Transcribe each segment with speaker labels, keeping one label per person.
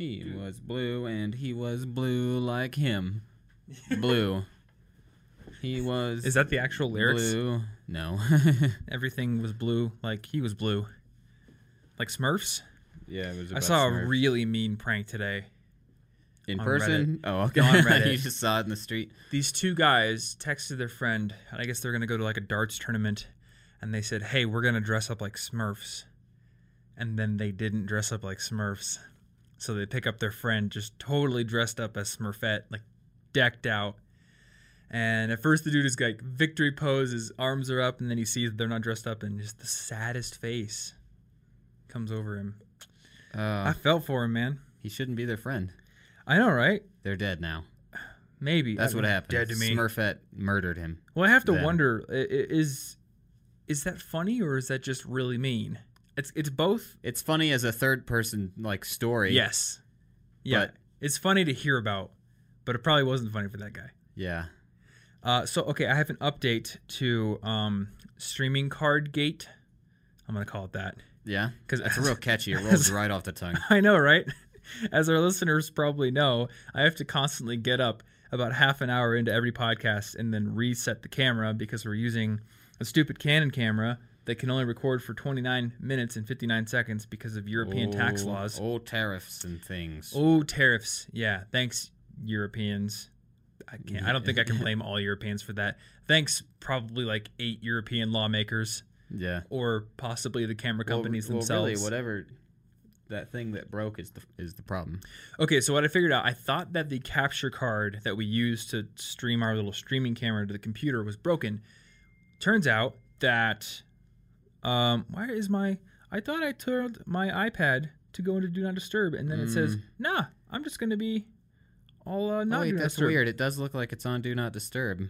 Speaker 1: He was blue and he was blue like him. Blue. he was
Speaker 2: Is that the actual lyrics?
Speaker 1: blue. No.
Speaker 2: Everything was blue, like he was blue, like Smurfs.
Speaker 1: yeah, it was
Speaker 2: I saw a really mean prank today.
Speaker 1: in
Speaker 2: on
Speaker 1: person. Oh, okay.
Speaker 2: On Reddit.
Speaker 1: you just saw it in the street.
Speaker 2: These two guys texted their friend, and I guess they're gonna go to like a darts tournament, and they said, "Hey, we're gonna dress up like Smurfs," and then they didn't dress up like Smurfs, so they pick up their friend just totally dressed up as Smurfette, like decked out. And at first, the dude is like victory pose, his arms are up, and then he sees they're not dressed up, and just the saddest face comes over him.
Speaker 1: Uh,
Speaker 2: I felt for him, man.
Speaker 1: he shouldn't be their friend.
Speaker 2: I know, right?
Speaker 1: They're dead now.
Speaker 2: Maybe
Speaker 1: That's
Speaker 2: I
Speaker 1: what happened.
Speaker 2: Dead to me.
Speaker 1: Smurfette murdered him.
Speaker 2: Well, I have to
Speaker 1: them.
Speaker 2: wonder: is is that funny or is that just really mean? It's it's both.
Speaker 1: It's funny as a third person like story.
Speaker 2: Yes. Yeah.
Speaker 1: But-
Speaker 2: it's funny to hear about, but it probably wasn't funny for that guy.
Speaker 1: Yeah.
Speaker 2: Uh, so okay, I have an update to um, streaming card gate. I'm gonna call it that
Speaker 1: Yeah.
Speaker 2: because
Speaker 1: It's real catchy. It rolls right off the tongue.
Speaker 2: I know, right? As our listeners probably know, I have to constantly get up about half an hour into every podcast and then reset the camera because we're using a stupid Canon camera that can only record for 29 minutes and 59 seconds because of European tax
Speaker 1: Oh,
Speaker 2: laws.
Speaker 1: Oh, tariffs and things.
Speaker 2: Oh, tariffs. Yeah, thanks Europeans. I can't I don't think I can blame all Europeans for that. Thanks probably like 8 European lawmakers
Speaker 1: Yeah.
Speaker 2: or possibly the camera
Speaker 1: Well,
Speaker 2: companies
Speaker 1: well,
Speaker 2: themselves.
Speaker 1: really, whatever that thing that broke is the is the problem.
Speaker 2: Okay, so what I figured out, I thought that the capture card that we used to stream our little streaming camera to the computer was broken. Turns out that um why is my I thought I turned my iPad to go into do not disturb and then it says, "Nah, I'm just to be all uh, not
Speaker 1: oh, wait,
Speaker 2: do not
Speaker 1: that's
Speaker 2: disturb."
Speaker 1: weird. It does look like it's on Do Not Disturb.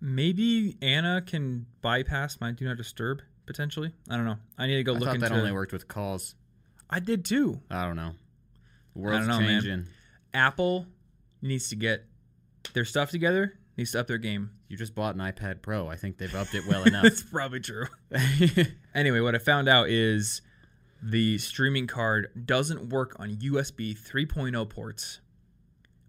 Speaker 2: Maybe Anna can bypass my do not disturb potentially. I don't know. I need to go
Speaker 1: I
Speaker 2: look
Speaker 1: thought
Speaker 2: into
Speaker 1: that only worked with calls.
Speaker 2: I did too.
Speaker 1: I don't know. The world's
Speaker 2: know, man.
Speaker 1: changing.
Speaker 2: Apple needs to get their stuff together, needs to up their game.
Speaker 1: You just bought an iPad Pro. I think they've upped it well enough.
Speaker 2: That's probably true. Anyway, what I found out is the streaming card doesn't work on USB 3.0 ports,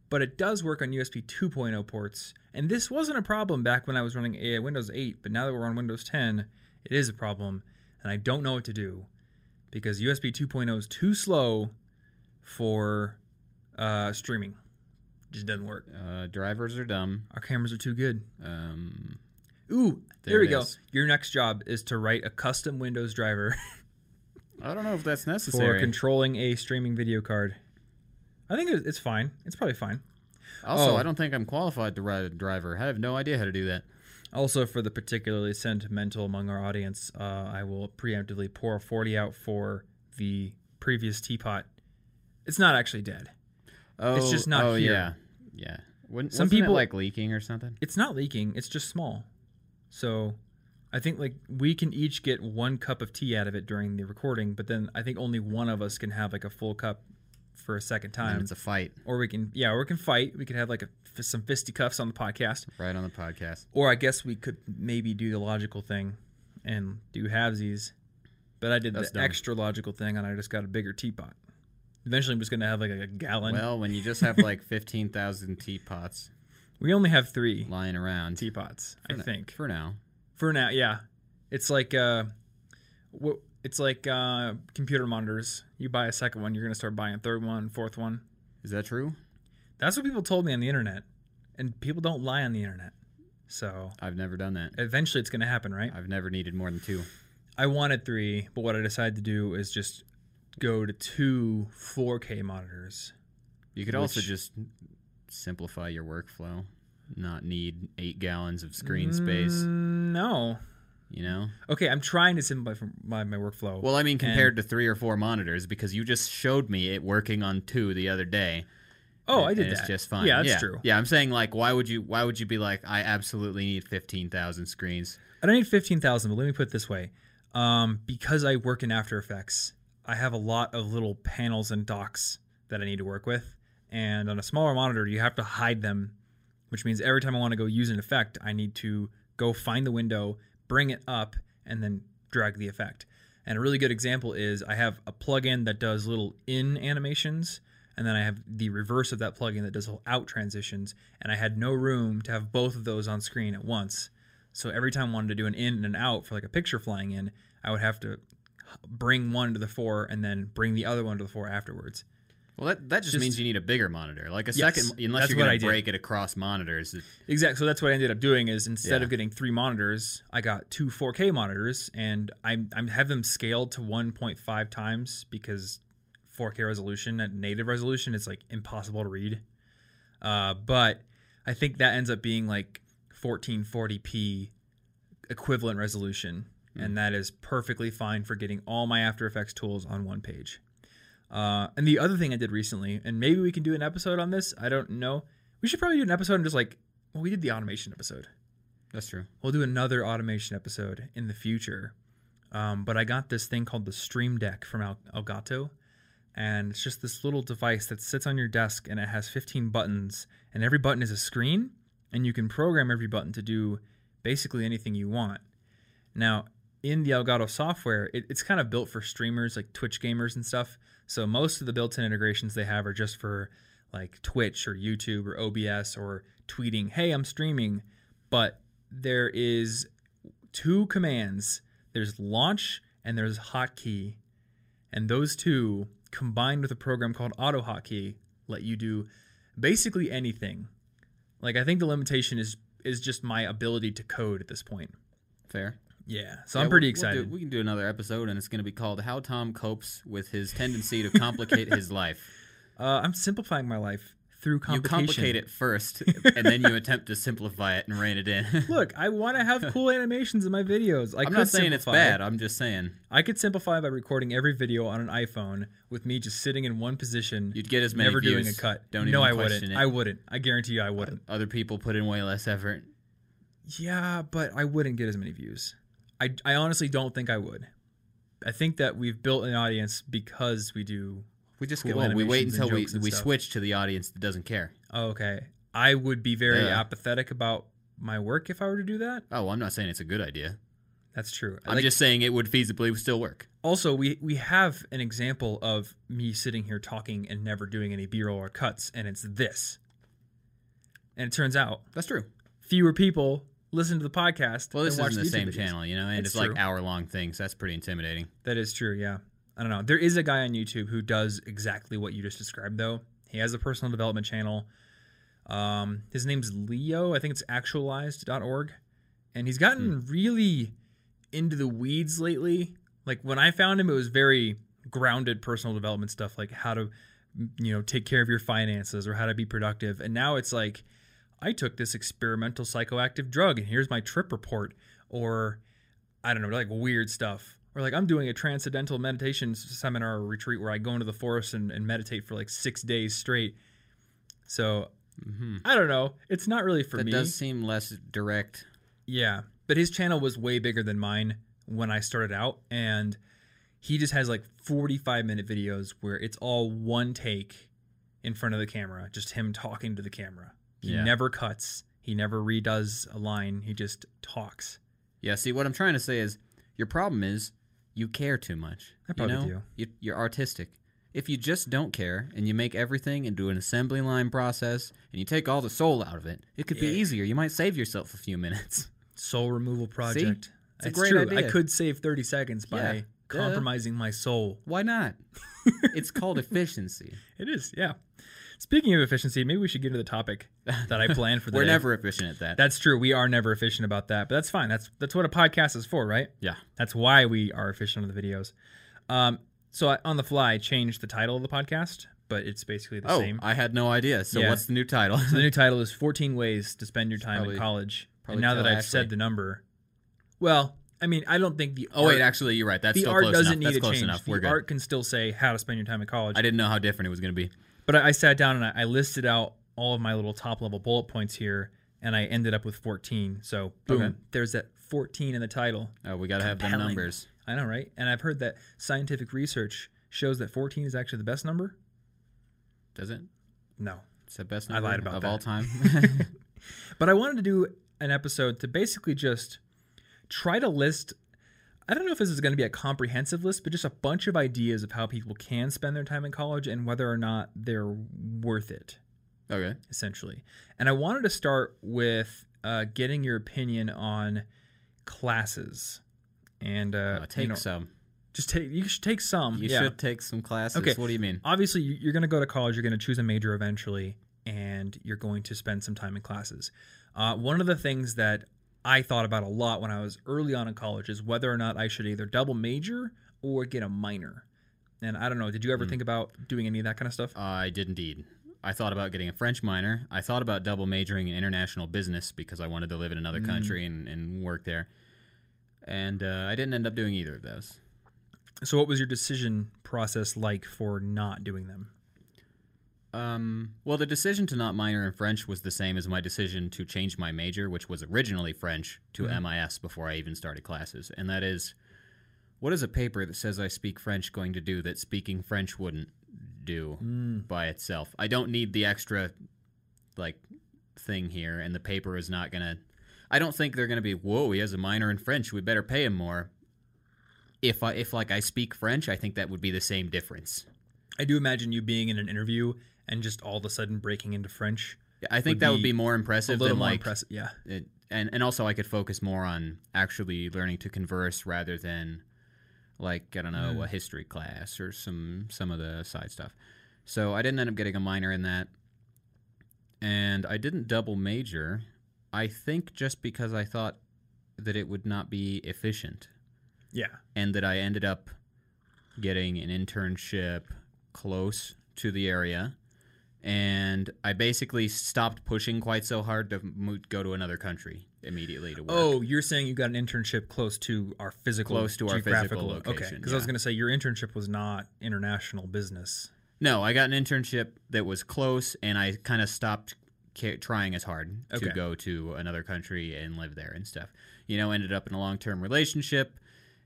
Speaker 2: but it does work on USB 2.0 ports. And this wasn't a problem back when I was running a Windows 8, but now that we're on Windows 10, it is a problem, and I don't know what to do because USB 2.0 is too slow for uh, streaming. Just doesn't work.
Speaker 1: uh, drivers are dumb.
Speaker 2: Our cameras are too good.
Speaker 1: Um,
Speaker 2: Ooh, there,
Speaker 1: There
Speaker 2: we go.
Speaker 1: is.
Speaker 2: Your next job is to write a custom Windows driver.
Speaker 1: I don't know if that's necessary for
Speaker 2: controlling a streaming video card. I think it's fine. It's probably fine.
Speaker 1: also,
Speaker 2: Oh.
Speaker 1: I don't think I'm qualified to write a driver. I have no idea how to do that.
Speaker 2: Also, for the particularly sentimental among our audience, uh, I will preemptively pour 40 out for the previous teapot. It's not actually dead.
Speaker 1: Oh,
Speaker 2: It's just not
Speaker 1: Oh, oh
Speaker 2: here.
Speaker 1: yeah, yeah. When,
Speaker 2: Some people-
Speaker 1: like leaking or something.
Speaker 2: It's not leaking. It's just small. So, I think like we can each get one cup of tea out of it during the recording, but then I think only one of us can have like a full cup for a second
Speaker 1: And
Speaker 2: time.
Speaker 1: it's a fight
Speaker 2: Or we can, yeah, or we can fight. We could have like a, some fisticuffs on the podcast.
Speaker 1: right on the podcast.
Speaker 2: Or I guess we could maybe do the logical thing and do halvesies. But I did
Speaker 1: That's
Speaker 2: the
Speaker 1: dumb.
Speaker 2: extra logical thing and I just got a bigger teapot. Eventually, I'm just going to have like a gallon.
Speaker 1: Well, when you just have like fifteen thousand teapots
Speaker 2: we only have three
Speaker 1: lying around,
Speaker 2: teapots,
Speaker 1: I
Speaker 2: I
Speaker 1: n-
Speaker 2: think.
Speaker 1: for now.
Speaker 2: For now, yeah. It's like, uh? It's like uh, computer monitors. You buy a second one, you're going to start buying a third one, fourth one.
Speaker 1: Is that true?
Speaker 2: That's what people told me on the internet. And people don't lie on the internet. So
Speaker 1: I've never done that.
Speaker 2: eventually it's going to happen, right?
Speaker 1: I've never needed more than two.
Speaker 2: I wanted three, but what I decided to do is just go to two 4K monitors.
Speaker 1: You could also just simplify your workflow, not need eight gallons of screen space.
Speaker 2: Mm, no.
Speaker 1: You know.
Speaker 2: Okay, I'm trying to simplify my, my workflow.
Speaker 1: Well, I mean, compared to three or four monitors, because you just showed me it working on two the other day.
Speaker 2: oh, I
Speaker 1: and
Speaker 2: did
Speaker 1: it's just fine.
Speaker 2: Yeah, that's
Speaker 1: yeah.
Speaker 2: true.
Speaker 1: Yeah, I'm saying like, why would you? Why would you be like, I absolutely need fifteen thousand screens?
Speaker 2: I don't need 15,000, but let me put it this way. Um, because I work in After Effects, I have a lot of little panels and docks that I need to work with. And on a smaller monitor, you have to hide them, which means every time I want to go use an effect, I need to go find the window, bring it up, and then drag the effect. And a really good example is I have a plugin that does little in animations, and then I have the reverse of that plugin that does whole out transitions, and I had no room to have both of those on screen at once. So every time I wanted to do an in and an out for like a picture flying in, I would have to bring one to the fore and then bring the other one to the fore afterwards.
Speaker 1: Well, that, that just,
Speaker 2: Just-
Speaker 1: means you need a bigger monitor, like a
Speaker 2: Yes,
Speaker 1: second, unless you're going to break it across monitors.
Speaker 2: Exactly. So that's what I ended up doing is instead
Speaker 1: Yeah.
Speaker 2: of getting three monitors, I got two 4K monitors, and I I have them scaled to 1.5 times because 4K resolution at native resolution is like impossible to read. Uh, but I think that ends up being like 1440p equivalent resolution, and that is perfectly fine for getting all my After Effects tools on one page. Uh, and the other thing I did recently, and maybe we can do an episode on this. I don't know. We should probably do an episode and just like, well, we did the automation episode.
Speaker 1: That's true.
Speaker 2: We'll do another automation episode in the future. Um, but I got this thing called the Stream Deck from El- Elgato, and it's just this little device that sits on your desk and it has 15 buttons, and every button is a screen, and you can program every button to do basically anything you want. Now, in the Elgato software, it, it's kind of built for streamers like Twitch gamers and stuff. So most of the built-in integrations they have are just for like Twitch or YouTube or OBS or tweeting, "Hey, I'm streaming." But there is two commands. There's launch and there's hotkey. And those two combined with a program called AutoHotkey let you do basically anything. Like I think the limitation is is just my ability to code at this point.
Speaker 1: Fair.
Speaker 2: Yeah. So
Speaker 1: Yeah,
Speaker 2: I'm pretty
Speaker 1: we'll- we'll do-
Speaker 2: excited.
Speaker 1: we can do another episode, and it's going to be called "How Tom Copes with His Tendency to Complicate His Life."
Speaker 2: Uh, I'm simplifying my life through complication.
Speaker 1: You complicate it first, and then you attempt to simplify it and rein it in.
Speaker 2: Look, I want to have cool animations in my videos. I
Speaker 1: I'm not saying it's bad. I'm just saying
Speaker 2: I could simplify by recording every video on an iPhone with me just sitting in one position,
Speaker 1: you'd get as many views.
Speaker 2: never doing a cut.
Speaker 1: Don't
Speaker 2: no,
Speaker 1: even
Speaker 2: I wouldn't.
Speaker 1: it.
Speaker 2: I wouldn't. I guarantee you, I wouldn't.
Speaker 1: Other people put in way less effort.
Speaker 2: Yeah, but I wouldn't get as many views. I, I honestly don't think I would. I think that we've built an audience because we do.
Speaker 1: We just
Speaker 2: Cool
Speaker 1: get, well, we wait until we, we
Speaker 2: stuff.
Speaker 1: switch to the audience that doesn't care.
Speaker 2: Oh, okay. I would be very
Speaker 1: Yeah.
Speaker 2: apathetic about my work if I were to do that.
Speaker 1: Oh, I'm not saying it's a good idea.
Speaker 2: That's true.
Speaker 1: I'm
Speaker 2: Like,
Speaker 1: just saying it would feasibly still work.
Speaker 2: also we we have an example of me sitting here talking and never doing any b-roll or cuts and it's this and it turns out
Speaker 1: That's true.
Speaker 2: fewer people listen to the podcast
Speaker 1: Well, this
Speaker 2: watch
Speaker 1: isn't the same
Speaker 2: videos.
Speaker 1: channel, you know, and
Speaker 2: It's
Speaker 1: it's, like hour long things. That's pretty intimidating.
Speaker 2: that is true yeah i don't know there is a guy on youtube who does exactly what you just described though he has a personal development channel um, his name's leo i think it's actualized.org and he's gotten
Speaker 1: Hmm.
Speaker 2: really into the weeds lately like when i found him it was very grounded personal development stuff like how to you know take care of your finances or how to be productive and now it's like i took this experimental psychoactive drug and here's my trip report or i don't know like weird stuff. Or like i'm doing a transcendental meditation seminar or retreat where i go into the forest and, and meditate for like six days straight. So
Speaker 1: hmm
Speaker 2: i don't know. It's not really for
Speaker 1: That
Speaker 2: me.
Speaker 1: It does seem less direct.
Speaker 2: yeah, but his channel was way bigger than mine when I started out, and he just has like 45 minute videos where it's all one take in front of the camera, just him talking to the camera. He
Speaker 1: Yeah.
Speaker 2: never cuts, he never redoes a line, he just talks.
Speaker 1: Yeah, see, what I'm trying to say is your problem is you care too much.
Speaker 2: I probably
Speaker 1: you know?
Speaker 2: do.
Speaker 1: You, you're artistic. If you just don't care and you make everything into an assembly line process and you take all the soul out of it, it could be easier. You might save yourself a few minutes.
Speaker 2: Soul removal project.
Speaker 1: It's a
Speaker 2: It's
Speaker 1: great
Speaker 2: true.
Speaker 1: idea.
Speaker 2: I could save 30 seconds by
Speaker 1: Yeah. Duh.
Speaker 2: compromising my soul.
Speaker 1: Why not? it's called efficiency.
Speaker 2: It is, yeah. Speaking of efficiency, maybe we should get into the topic that I planned for the
Speaker 1: We're
Speaker 2: day.
Speaker 1: never efficient at that.
Speaker 2: That's true. We are never efficient about that, but that's fine. That's that's what a podcast is for, right?
Speaker 1: yeah.
Speaker 2: That's why we are efficient on the videos. Um, so I, on the fly, I changed the title of the podcast, but it's basically the
Speaker 1: Oh,
Speaker 2: same.
Speaker 1: I had no idea. So
Speaker 2: Yeah.
Speaker 1: what's the new title?
Speaker 2: So the new title is 14 Ways to Spend Your Time
Speaker 1: Probably-
Speaker 2: in College. And now that I've
Speaker 1: Ashley.
Speaker 2: said the number, well, I mean, I don't think the
Speaker 1: oh wait, actually, you're right. That's
Speaker 2: the
Speaker 1: still
Speaker 2: art
Speaker 1: close
Speaker 2: doesn't
Speaker 1: enough.
Speaker 2: need
Speaker 1: That's
Speaker 2: to
Speaker 1: close
Speaker 2: change.
Speaker 1: enough.
Speaker 2: The
Speaker 1: We're good.
Speaker 2: art can still say how to spend your time in college.
Speaker 1: I didn't know how different it was going to be.
Speaker 2: But I, I sat down and I, I listed out all of my little top level bullet points here, and I ended up with 14. So boom,
Speaker 1: Okay.
Speaker 2: there's that 14 in the title.
Speaker 1: Oh, we got to have
Speaker 2: the
Speaker 1: numbers.
Speaker 2: I know, right? And I've heard that scientific research shows that 14 is actually the best number.
Speaker 1: Does it?
Speaker 2: No.
Speaker 1: It's the best
Speaker 2: I
Speaker 1: number
Speaker 2: lied about
Speaker 1: of
Speaker 2: that.
Speaker 1: all time.
Speaker 2: But I wanted to do an episode to basically just try to list. I don't know if this is going to be a comprehensive list, but just a bunch of ideas of how people can spend their time in college and whether or not they're worth it,
Speaker 1: Okay.
Speaker 2: essentially. And I wanted to start with uh, getting your opinion on classes. And uh,
Speaker 1: take
Speaker 2: you know,
Speaker 1: some.
Speaker 2: just take you should take some.
Speaker 1: You
Speaker 2: yeah.
Speaker 1: should take some classes.
Speaker 2: Okay.
Speaker 1: What do you mean?
Speaker 2: obviously you- you're going to go to college you're going to choose a major eventually and you're going to spend some time in classes uh, one of the things that i thought about a lot when i was early on in college is whether or not i should either double major or get a minor and i don't know did you ever think about doing any of that kind of stuff
Speaker 1: I did indeed. I thought about getting a French minor. I thought about double majoring in international business because I wanted to live in another country and, and work there. And uh, I didn't end up doing either of those.
Speaker 2: so what was your decision process like for not doing them
Speaker 1: Um, well, the decision to not minor in French was the same as my decision to change my major, which was originally French, to MIS before I even started classes. And that is, what is a paper that says I speak French going to do that speaking French wouldn't do by itself? I don't need the extra, like, thing here, and the paper is not going to. I don't think they're going to be, whoa, he has a minor in French. We better pay him more. If I, if like I speak French, I think that would be the same difference.
Speaker 2: i do imagine you being in an interview and just all of a sudden breaking into french Yeah,
Speaker 1: I think
Speaker 2: Would
Speaker 1: that would
Speaker 2: be
Speaker 1: more impressive than like
Speaker 2: impressive yeah
Speaker 1: it, and and also I could focus more on actually learning to converse rather than like I don't know
Speaker 2: Mm.
Speaker 1: a history class or some some of the side stuff. So I didn't end up getting a minor in that, and I didn't double major. I think just because I thought that it would not be efficient,
Speaker 2: yeah
Speaker 1: and that I ended up getting an internship close to the area. And I basically stopped pushing quite so hard to mo- go to another country immediately to work.
Speaker 2: Oh, you're saying you got an internship close to our physical,
Speaker 1: Close to our
Speaker 2: geographical
Speaker 1: physical
Speaker 2: Okay,
Speaker 1: location,
Speaker 2: because I was going to say your internship was not international business.
Speaker 1: No, I got an internship that was close, and I kind of stopped ca- trying as hard
Speaker 2: Okay.
Speaker 1: to go to another country and live there and stuff. You know, ended up in a long term relationship,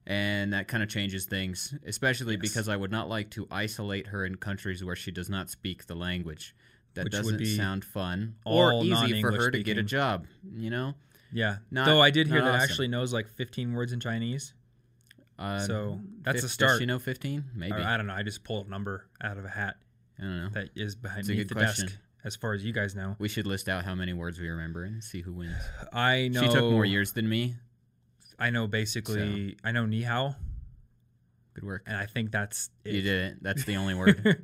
Speaker 1: and that kind of changes things, especially
Speaker 2: Yes.
Speaker 1: because I would not like to isolate her in countries where she does not speak the language. That
Speaker 2: Which
Speaker 1: doesn't sound fun or easy for her to get a job. You know,
Speaker 2: Yeah.
Speaker 1: Not-
Speaker 2: Though I did hear that
Speaker 1: awesome.
Speaker 2: actually knows like 15 words in Chinese.
Speaker 1: uh,
Speaker 2: So, that's
Speaker 1: fif-
Speaker 2: a
Speaker 1: Does
Speaker 2: start.
Speaker 1: she know fifteen? Maybe
Speaker 2: Or, I don't know. I just pulled a number out of a hat
Speaker 1: I don't know.
Speaker 2: that is behind
Speaker 1: It's a
Speaker 2: me
Speaker 1: good
Speaker 2: the
Speaker 1: question.
Speaker 2: desk, as far as you guys know.
Speaker 1: We should list out how many words we remember and see who wins.
Speaker 2: I know.
Speaker 1: She took more years than me.
Speaker 2: I know basically. I know ni hao,
Speaker 1: Good work.
Speaker 2: and I think that's it.
Speaker 1: You did it. That's the only word. That's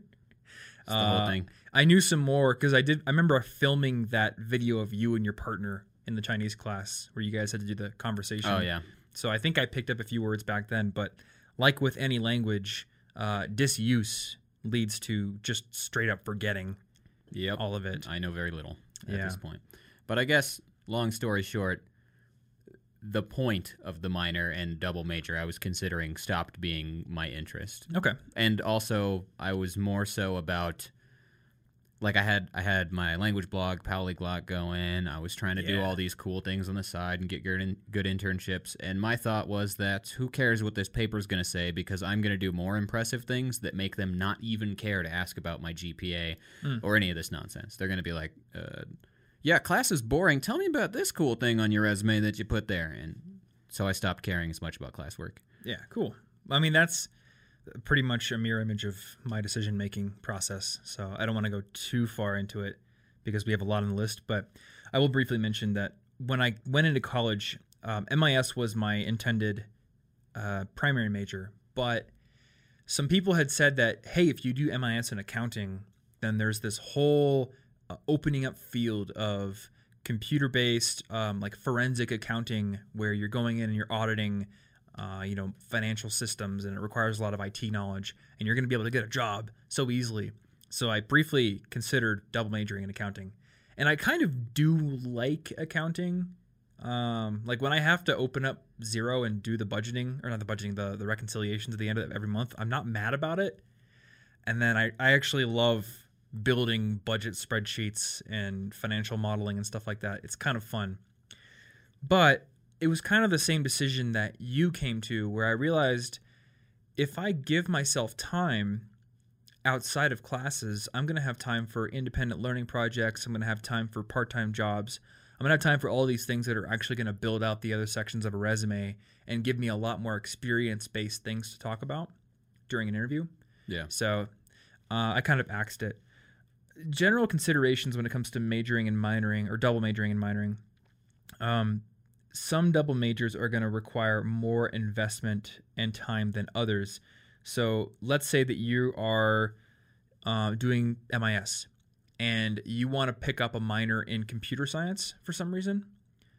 Speaker 1: the
Speaker 2: Uh,
Speaker 1: whole thing.
Speaker 2: I knew some more because I did. I remember filming that video of you and your partner in the Chinese class where you guys had to do the conversation.
Speaker 1: Oh yeah.
Speaker 2: So I think I picked up a few words back then, but like with any language, uh, disuse leads to just straight up forgetting
Speaker 1: Yep.
Speaker 2: all of it.
Speaker 1: I know very little at
Speaker 2: Yeah.
Speaker 1: this point. But I guess, long story short, the point of the minor and double major I was considering stopped being my interest.
Speaker 2: Okay.
Speaker 1: And also, I was more so about. Like I had, I had my language blog, Powlyglot, going. I was trying to do all these cool things on the side and get good, in, good internships. And my thought was that who cares what this paper is going to say because I'm going to do more impressive things that make them not even care to ask about my GPA
Speaker 2: Mm.
Speaker 1: or any of this nonsense. They're going to be like, uh, "Yeah, class is boring. Tell me about this cool thing on your resume that you put there." And so I stopped caring as much about classwork.
Speaker 2: Yeah. Cool. I mean, that's pretty much a mirror image of my decision making process. So I don't want to go too far into it because we have a lot on the list. But I will briefly mention that when I went into college, um, MIS was my intended uh, primary major. But some people had said that, hey, if you do MIS in accounting, then there's this whole uh, opening up field of computer based, um, like forensic accounting, where you're going in and you're auditing uh, you know, financial systems, and it requires a lot of IT knowledge, and you're going to be able to get a job so easily. So I briefly considered double majoring in accounting, and I kind of do like accounting. Um, like when I have to open up Xero and do the budgeting, or not the budgeting, the the reconciliations at the end of every month, I'm not mad about it. And then I, I actually love building budget spreadsheets and financial modeling and stuff like that. It's kind of fun. But it was kind of the same decision that you came to where I realized if I give myself time outside of classes, I'm going to have time for independent learning projects, I'm going to have time for part-time jobs. I'm gonna have time for all these things that are actually gonna build out the other sections of a resume and give me a lot more experience based things to talk about during an interview.
Speaker 1: Yeah.
Speaker 2: So uh, I kind of axed it. General considerations when it comes to majoring and minoring or double majoring and minoring. Um, some double majors are going to require more investment and time than others. So let's say that you are uh, doing MIS and you want to pick up a minor in computer science for some reason.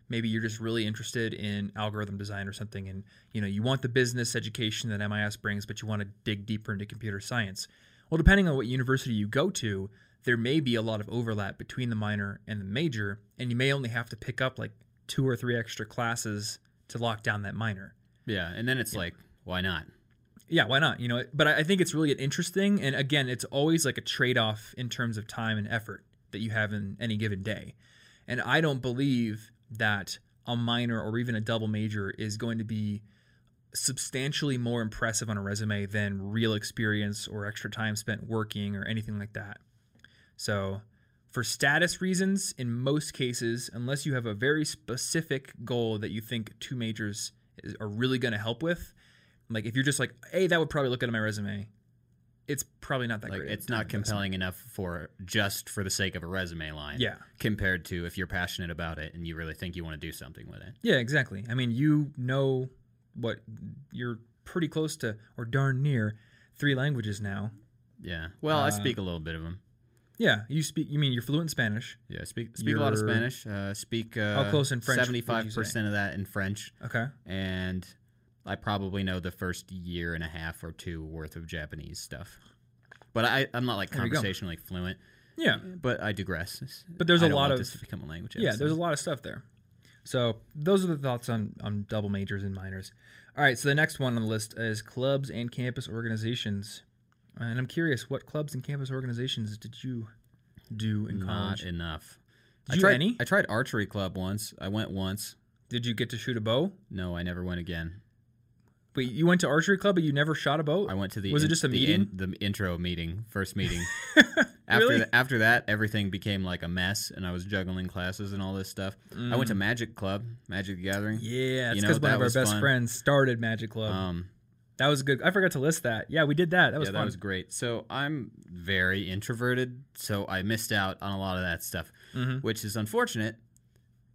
Speaker 2: Maybe you're just really interested in algorithm design or something, and you know you want the business education that MIS brings, but you want to dig deeper into computer science. Well, depending on what university you go to, there may be a lot of overlap between the minor and the major, and you may only have to pick up like two or three extra classes to lock down that minor.
Speaker 1: Yeah, and then it's like, why not?
Speaker 2: Yeah, why not? You know, but I I think it's really interesting, and again, it's always like a trade-off in terms of time and effort that you have in any given day. And I don't believe that a minor or even a double major is going to be substantially more impressive on a resume than real experience or extra time spent working or anything like that. So, for status reasons, in most cases, unless you have a very specific goal that you think two majors is, are really going to help with, like if you're just like, hey, that would probably look good on my resume, it's probably not that
Speaker 1: Like
Speaker 2: great.
Speaker 1: it's not compelling enough for just for the sake of a resume line.
Speaker 2: Yeah.
Speaker 1: Compared to if you're passionate about it and you really think you want to do something with it.
Speaker 2: Yeah, exactly. I mean, you know what you're pretty close to, or darn near, three languages now.
Speaker 1: Yeah. Well, I
Speaker 2: Uh,
Speaker 1: speak a little bit of them.
Speaker 2: Yeah, you speak. You mean you're fluent in Spanish?
Speaker 1: Yeah, speak speak a lot of
Speaker 2: you're-
Speaker 1: Spanish. Uh, speak uh,
Speaker 2: How close in French would you
Speaker 1: Seventy five percent of that in French,
Speaker 2: Okay.
Speaker 1: and I probably know the first year and a half or two worth of Japanese stuff. But I, I'm not like
Speaker 2: There you go.
Speaker 1: conversationally fluent.
Speaker 2: Yeah,
Speaker 1: But I digress.
Speaker 2: But there's a lot of-
Speaker 1: this to become a language.
Speaker 2: yeah. There's a lot of stuff there. So those are the thoughts on on double majors and minors. All right. So the next one on the list is clubs and campus organizations. And I'm curious, what clubs and campus organizations did you do in
Speaker 1: not
Speaker 2: college?
Speaker 1: enough.
Speaker 2: Did
Speaker 1: I
Speaker 2: you
Speaker 1: tried
Speaker 2: any?
Speaker 1: I tried archery club once. I went once.
Speaker 2: Did you get to shoot a bow?
Speaker 1: No, I never went again.
Speaker 2: Wait, you went to archery club, but you never shot a bow?
Speaker 1: I went to the
Speaker 2: Was it just a
Speaker 1: the
Speaker 2: meeting?
Speaker 1: in- the intro meeting, first meeting. after
Speaker 2: Really?
Speaker 1: th- after that, everything became like a mess, and I was juggling classes and all this stuff. I went to Magic Club, Magic the Gathering.
Speaker 2: Mm. Yeah, it's because one of our best
Speaker 1: fun.
Speaker 2: friends started Magic Club.
Speaker 1: Um,
Speaker 2: that was good. I forgot to list that. Yeah, we did that. That was
Speaker 1: yeah,
Speaker 2: fun.
Speaker 1: that was great. So I'm very introverted, so I missed out on a lot of that stuff,
Speaker 2: Mhm.
Speaker 1: which is unfortunate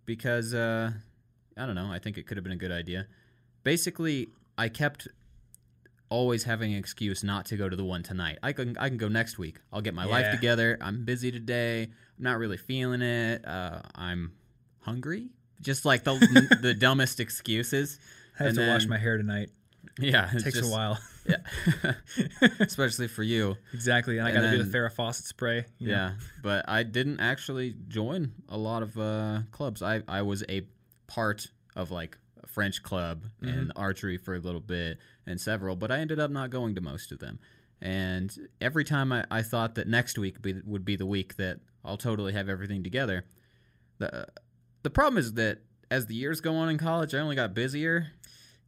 Speaker 1: because uh, I don't know. I think it could have been a good idea. Basically, I kept always having an excuse not to go to the one tonight. I can I can go next week. I'll get my life together. I'm busy today. I'm not really feeling it. Uh, I'm hungry. Just like the the dumbest excuses.
Speaker 2: I have
Speaker 1: and
Speaker 2: to wash my hair tonight.
Speaker 1: Yeah,
Speaker 2: It takes
Speaker 1: just-
Speaker 2: a while.
Speaker 1: Yeah, especially for you.
Speaker 2: exactly. And I got to do the Farrah Fawcett spray.
Speaker 1: Yeah, but I didn't actually join a lot of uh, clubs. I, I was a part of like a French club
Speaker 2: Mm-hmm.
Speaker 1: and archery for a little bit and several, but I ended up not going to most of them. And every time I, I thought that next week be, would be the week that I'll totally have everything together, the the problem is that as the years go on in college, I only got busier,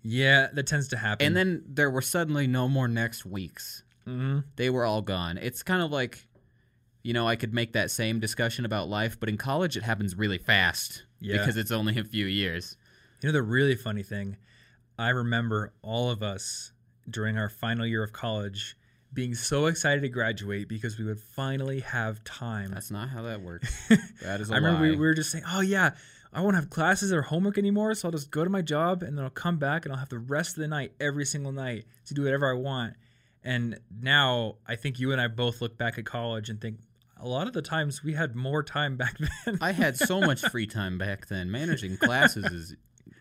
Speaker 2: Yeah, that tends to happen.
Speaker 1: and then there were suddenly no more next weeks
Speaker 2: Mhm.
Speaker 1: they were all gone. It's kind of like, you know, I could make that same discussion about life, but in college it happens really fast
Speaker 2: Yeah.
Speaker 1: because it's only a few years.
Speaker 2: You know the really funny thing, I remember all of us during our final year of college being so excited to graduate because we would finally have time.
Speaker 1: That's not how that works. That is a
Speaker 2: I remember we,
Speaker 1: lie.
Speaker 2: we were just saying, "Oh yeah, I won't have classes or homework anymore, so I'll just go to my job and then I'll come back and I'll have the rest of the night every single night to do whatever I want." And now I think you and I both look back at college and think a lot of the times we had more time back then.
Speaker 1: I had so much free time back then. Managing classes is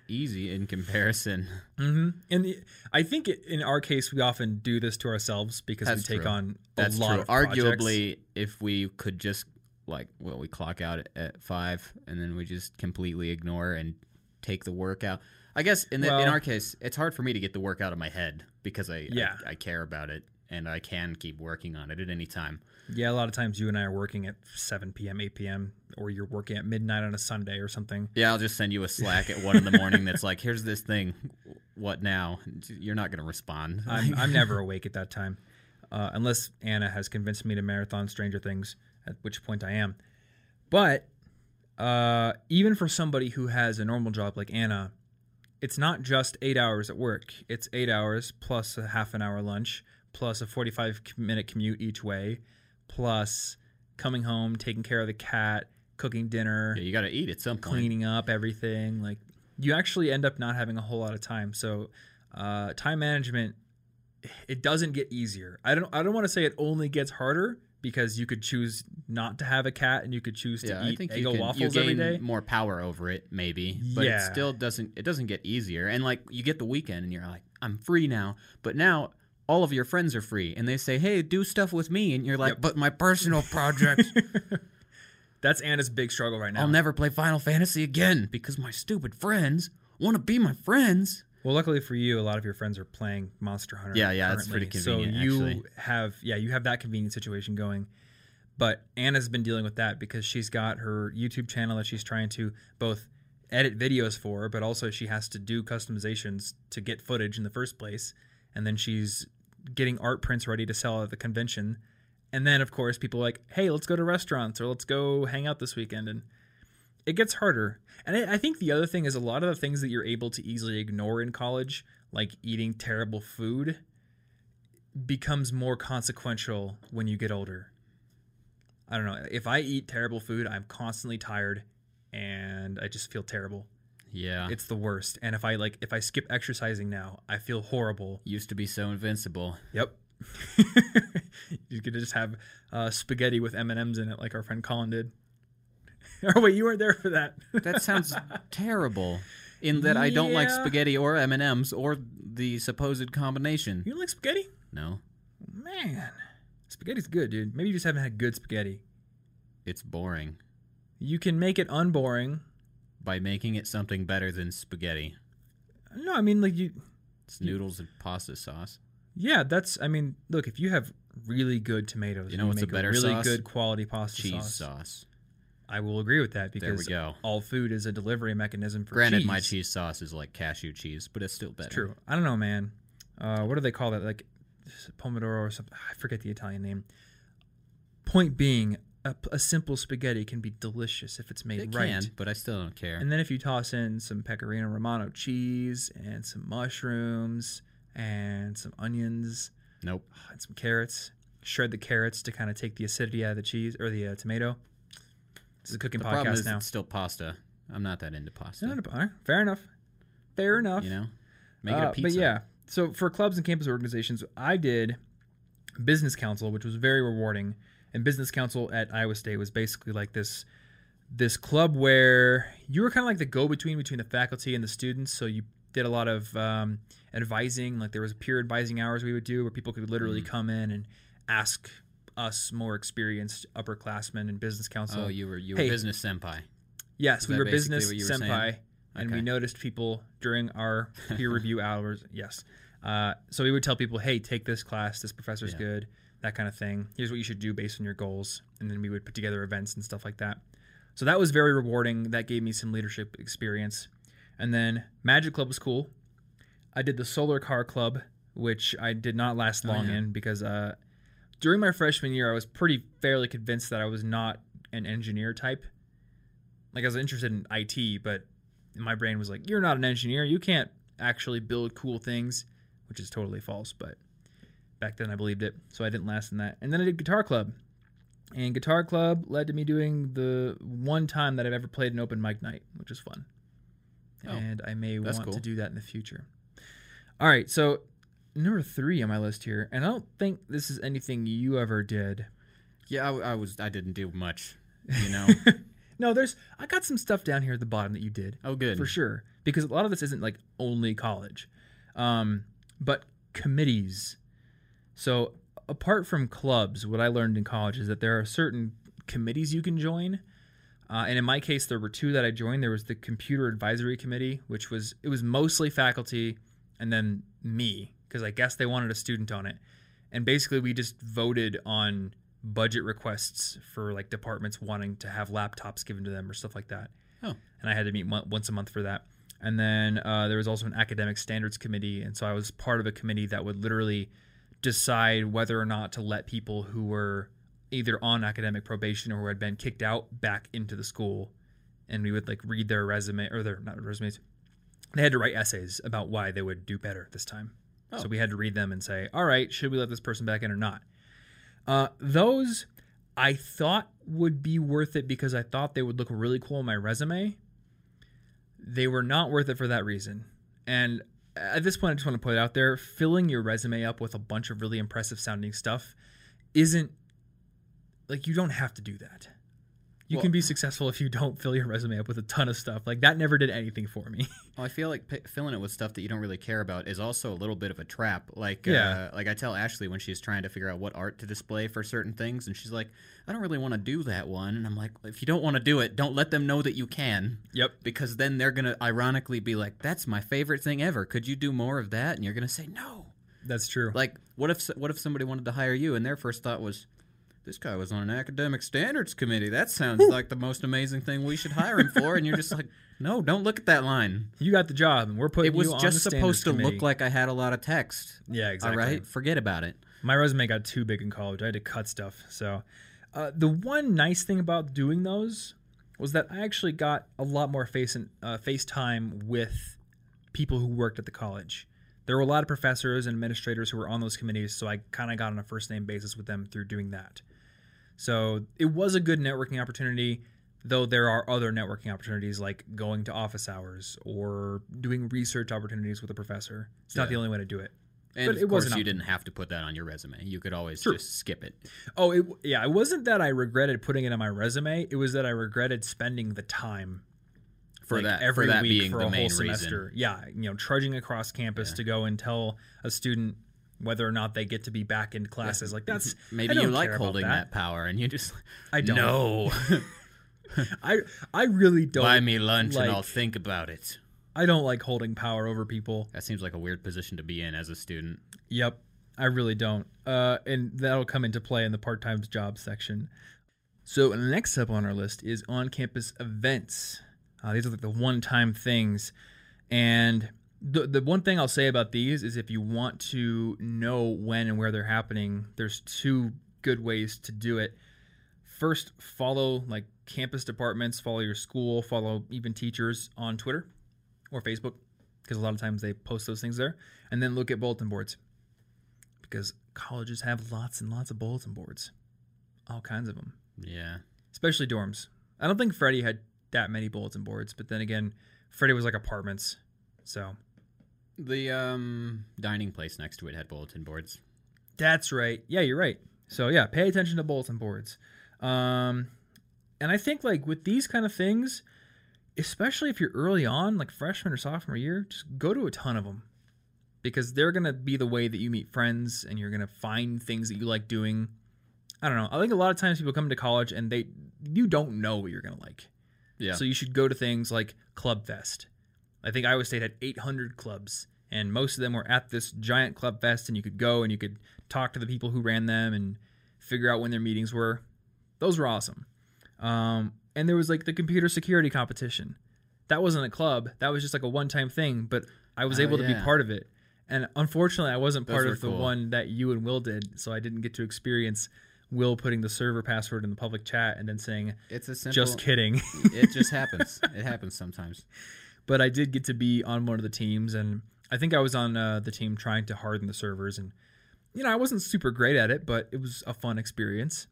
Speaker 1: easy in comparison.
Speaker 2: hmm And the- I think in our case, we often do this to ourselves because
Speaker 1: That's
Speaker 2: we take
Speaker 1: true.
Speaker 2: on a
Speaker 1: That's
Speaker 2: lot
Speaker 1: true.
Speaker 2: of projects.
Speaker 1: Arguably, if we could just like, well, we clock out at, five, and then we just completely ignore and take the work out. I guess in the, in our case, it's hard for me to get the work out of my head because I,
Speaker 2: Yeah.
Speaker 1: I I care about it and I can keep working on it at any time.
Speaker 2: Yeah, a lot of times you and I are working at 7 p.m., 8 p.m., or you're working at midnight on a Sunday or something.
Speaker 1: Yeah, I'll just send you a Slack at one in the morning that's like, here's this thing. What now? You're not going to respond.
Speaker 2: I'm, I'm never awake at that time, uh, unless Anna has convinced me to marathon Stranger Things, at which point I am. But uh, even for somebody who has a normal job like Anna, it's not just eight hours at work. It's eight hours plus a half an hour lunch, plus a 45 minute commute each way, plus coming home, taking care of the cat, cooking dinner,
Speaker 1: Yeah, you got to eat at some point.
Speaker 2: cleaning up everything. Like you actually end up not having a whole lot of time. So uh, time management, it doesn't get easier. I don't. I don't want to say it only gets harder because you could choose not to have a cat and you could choose to
Speaker 1: Yeah, I
Speaker 2: eat
Speaker 1: think
Speaker 2: Eggo
Speaker 1: can, you
Speaker 2: waffles every day.
Speaker 1: more power over it, maybe. But
Speaker 2: Yeah.
Speaker 1: it still doesn't. It doesn't get easier. And like you get the weekend, and you're like, I'm free now. But now all of your friends are free, and they say, Hey, do stuff with me, and you're like,
Speaker 2: Yep.
Speaker 1: But my personal projects,
Speaker 2: That's Anna's big struggle right now.
Speaker 1: I'll never play Final Fantasy again because my stupid friends want to be my friends.
Speaker 2: Well, luckily for you, a lot of your friends are playing Monster Hunter.
Speaker 1: Yeah, yeah, that's pretty convenient,
Speaker 2: So you
Speaker 1: actually.
Speaker 2: have, yeah, you have that convenient situation going. But Anna's been dealing with that because she's got her YouTube channel that she's trying to both edit videos for, but also she has to do customizations to get footage in the first place, and then she's getting art prints ready to sell at the convention. And then, of course, people are like, "Hey, let's go to restaurants or let's go hang out this weekend." And it gets harder. And I I think the other thing is a lot of the things that you're able to easily ignore in college, like eating terrible food, becomes more consequential when you get older. I don't know. If I eat terrible food, I'm constantly tired and I just feel terrible.
Speaker 1: Yeah,
Speaker 2: It's the worst. And if I like if I skip exercising now, I feel horrible.
Speaker 1: used to be so invincible.
Speaker 2: Yep. you could just have uh, spaghetti with M and M's in it, like our friend Colin did. oh wait, you weren't there for that.
Speaker 1: That sounds terrible. In that I don't like
Speaker 2: Yeah.
Speaker 1: spaghetti or M and M's or the supposed combination.
Speaker 2: you don't like spaghetti?
Speaker 1: No,
Speaker 2: Man, spaghetti's good, dude. Maybe you just haven't had good spaghetti.
Speaker 1: it's boring.
Speaker 2: You can make it unboring.
Speaker 1: By making it something better than spaghetti,
Speaker 2: No, I mean like you.
Speaker 1: it's noodles and pasta sauce.
Speaker 2: Yeah, that's. I mean, look, if you have really good tomatoes,
Speaker 1: You
Speaker 2: and
Speaker 1: know what's a
Speaker 2: make
Speaker 1: better
Speaker 2: really
Speaker 1: sauce?
Speaker 2: good quality pasta
Speaker 1: Cheese
Speaker 2: sauce. I will agree with that
Speaker 1: There we
Speaker 2: because
Speaker 1: go.
Speaker 2: all food is a delivery mechanism for
Speaker 1: Granted,
Speaker 2: cheese.
Speaker 1: my cheese sauce is like cashew cheese, but it's still better.
Speaker 2: It's true. I don't know, man. Uh, what do they call that? Like pomodoro or something? I forget the Italian name. Point being, a, a simple spaghetti can be delicious if it's made
Speaker 1: It
Speaker 2: right.
Speaker 1: can, but I still don't care.
Speaker 2: And then if you toss in some pecorino romano cheese and some mushrooms and some onions
Speaker 1: nope.
Speaker 2: and some carrots, shred the carrots to kind of take the acidity out of the cheese or the uh, tomato. This is a cooking
Speaker 1: The problem
Speaker 2: podcast
Speaker 1: is
Speaker 2: now.
Speaker 1: it's still pasta. I'm not that into pasta.
Speaker 2: No, no, all right, fair enough. Fair enough.
Speaker 1: You know, make it
Speaker 2: Uh,
Speaker 1: a pizza.
Speaker 2: But yeah, so for clubs and campus organizations, I did business council, which was very rewarding. And business council at Iowa State was basically like this this club where you were kind of like the go between between the faculty and the students. So you did a lot of um, advising. Like there was peer advising hours we would do where people could literally
Speaker 1: Mm.
Speaker 2: come in and ask us more experienced upperclassmen in business council.
Speaker 1: oh, you were you were
Speaker 2: Hey.
Speaker 1: business senpai.
Speaker 2: Yes,
Speaker 1: Is
Speaker 2: we were business
Speaker 1: what you were saying?
Speaker 2: senpai, and we noticed people during our peer review hours. Yes, uh, so we would tell people, "Hey, take this class. This professor's
Speaker 1: Yeah.
Speaker 2: good." That kind of thing. Here's what you should do based on your goals, and then we would put together events and stuff like that. So that was very rewarding. That gave me some leadership experience. And then Magic Club was cool. I did the Solar Car Club, which I did not last
Speaker 1: Oh,
Speaker 2: long
Speaker 1: yeah.
Speaker 2: in because uh, during my freshman year, I was pretty fairly convinced that I was not an engineer type. Like I was interested in IT, but my brain was like, "You're not an engineer. You can't actually build cool things," which is totally false. But back then, I believed it, so I didn't last in that. And then I did Guitar Club, and Guitar Club led to me doing the one time that I've ever played an open mic night, which is fun.
Speaker 1: Oh,
Speaker 2: and I may want to do that in the future. All right, so number three on my list here, and I don't think this is anything you ever did.
Speaker 1: Yeah, I, I was. I didn't do much. You know.
Speaker 2: No, there's I got some stuff down here at the bottom that you did.
Speaker 1: oh, good.
Speaker 2: for sure because a lot of this isn't like only college um, but committees so apart from clubs what i learned in college is that there are certain committees you can join uh, and in my case there were two that i joined there was the computer advisory committee which was it was mostly faculty and then me because i guess they wanted a student on it and basically we just voted on budget requests for like departments wanting to have laptops given to them or stuff like that
Speaker 1: Oh.
Speaker 2: and I had to meet mo- once a month for that. And then uh, there was also an academic standards committee, and so I was part of a committee that would literally decide whether or not to let people who were either on academic probation or who had been kicked out back into the school and we would like read their resume or their not resumes. They had to write essays about why they would do better this time.
Speaker 1: Oh.
Speaker 2: So we had to read them and say, all right, should we let this person back in or not? Uh, those I thought would be worth it because I thought they would look really cool on my resume. They were not worth it for that reason. And at this point, I just want to put it out there filling your resume up with a bunch of really impressive sounding stuff isn't like you don't have to do that. You
Speaker 1: Well-
Speaker 2: can be successful if you don't fill your resume up with a ton of stuff. Like that never did anything for me.
Speaker 1: Well, I feel like p- filling it with stuff that you don't really care about is also a little bit of a trap. Like,
Speaker 2: Yeah.
Speaker 1: uh, like I tell Ashley when she's trying to figure out what art to display for certain things, and she's like, "I don't really want to do that one," and I'm like, "If you don't want to do it, don't let them know that you can,
Speaker 2: yep.
Speaker 1: because then they're gonna ironically be like, "That's my favorite thing ever. Could you do more of that?" And you're gonna say no.
Speaker 2: That's true.
Speaker 1: Like, what if what if somebody wanted to hire you, and their first thought was, "This guy was on an academic standards committee. That sounds like the most amazing thing we should hire him for." And you're just like, "No, don't look at that line."
Speaker 2: you got the job and we're putting
Speaker 1: It was just supposed to
Speaker 2: committee.
Speaker 1: look like I had a lot of text.
Speaker 2: Yeah, exactly.
Speaker 1: All right, forget about it.
Speaker 2: My resume got too big in college. I had to cut stuff. So, uh, the one nice thing about doing those was that I actually got a lot more face and uh, FaceTime with people who worked at the college. There were a lot of professors and administrators who were on those committees, so I kind of got on a first name basis with them through doing that. So it was a good networking opportunity, though there are other networking opportunities like going to office hours or doing research opportunities with a professor. It's not the only way to do it.
Speaker 1: And
Speaker 2: But
Speaker 1: of
Speaker 2: it
Speaker 1: course,
Speaker 2: wasn't
Speaker 1: you didn't have to put that on your resume. You could always
Speaker 2: True.
Speaker 1: just skip it.
Speaker 2: Oh, it, yeah. It wasn't that I regretted putting it on my resume. It was that I regretted spending the time
Speaker 1: For
Speaker 2: like,
Speaker 1: that,
Speaker 2: every
Speaker 1: for that
Speaker 2: week
Speaker 1: being
Speaker 2: for
Speaker 1: the
Speaker 2: a
Speaker 1: main
Speaker 2: whole
Speaker 1: reason.
Speaker 2: semester. Yeah, you know, trudging across campus to go and tell a student whether or not they get to be back in classes. Like that's
Speaker 1: Maybe you like holding
Speaker 2: that.
Speaker 1: that. power, and you just
Speaker 2: I don't.
Speaker 1: No,
Speaker 2: I I really don't.
Speaker 1: buy me lunch
Speaker 2: like-
Speaker 1: and I'll think about it.
Speaker 2: I don't like holding power over people.
Speaker 1: That seems like a weird position to be in as a student.
Speaker 2: Yep, I really don't. Uh, and that'll come into play in the part-time jobs section. So next up on our list is on-campus events. Uh, these are like the one-time things, and the the one thing I'll say about these is if you want to know when and where they're happening, there's two good ways to do it. First, follow like campus departments, follow your school, follow even teachers on Twitter or Facebook because a lot of times they post those things there, and then look at bulletin boards because colleges have lots and lots of bulletin boards, all kinds of them,
Speaker 1: Yeah,
Speaker 2: especially dorms. I don't think Freddie had that many bulletin boards, but then again, Freddie was like apartments, so
Speaker 1: the um dining place next to it had bulletin boards.
Speaker 2: that's right. Yeah, you're right. So yeah, pay attention to bulletin boards. Um, and I think like with these kind of things, especially if you're early on, like freshman or sophomore year, just go to a ton of them because they're gonna be the way that you meet friends and you're gonna find things that you like doing. I don't know. I think a lot of times people come to college and they you don't know what you're gonna like.
Speaker 1: Yeah,
Speaker 2: So you should go to things like Club Fest. I think Iowa State had 800 clubs, and most of them were at this giant Club Fest, and you could go and you could talk to the people who ran them and figure out when their meetings were. Those were awesome. Um, and there was like the computer security competition. That wasn't a club. That was just like a one-time thing, but I was
Speaker 1: Oh,
Speaker 2: able to be part of it. And unfortunately, I wasn't
Speaker 1: Those
Speaker 2: part of the
Speaker 1: cool.
Speaker 2: one that you and Will did, so I didn't get to experience Will putting the server password in the public chat and then saying,
Speaker 1: it's a simple.
Speaker 2: "Just kidding."
Speaker 1: it just happens. It happens sometimes.
Speaker 2: But I did get to be on one of the teams, and I think I was on uh, the team trying to harden the servers, and you know I wasn't super great at it, but it was a fun experience,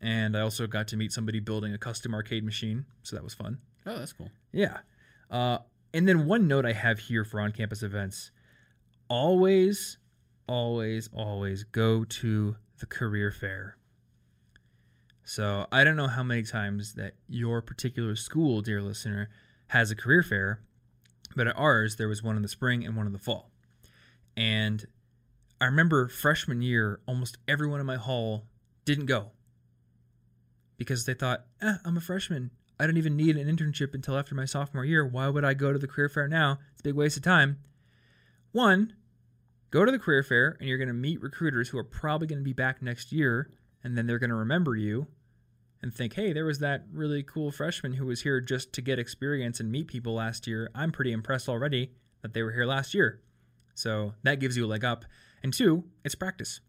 Speaker 2: and I also got to meet somebody building a custom arcade machine, so that was fun.
Speaker 1: Oh, that's cool.
Speaker 2: Yeah, uh, and then one note I have here for on-campus events: always, always, always go to the career fair. So I don't know how many times that your particular school, dear listener, has a career fair, but at ours there was one in the spring and one in the fall. And I remember freshman year, almost everyone in my hall didn't go because they thought, eh, I'm a freshman. I don't even need an internship until after my sophomore year. Why would I go to the career fair now? It's a big waste of time. One, go to the career fair and you're going to meet recruiters who are probably going to be back next year and then they're going to remember you and think, hey, there was that really cool freshman who was here just to get experience and meet people last year. I'm pretty impressed already that they were here last year. So that gives you a leg up. And two, it's practice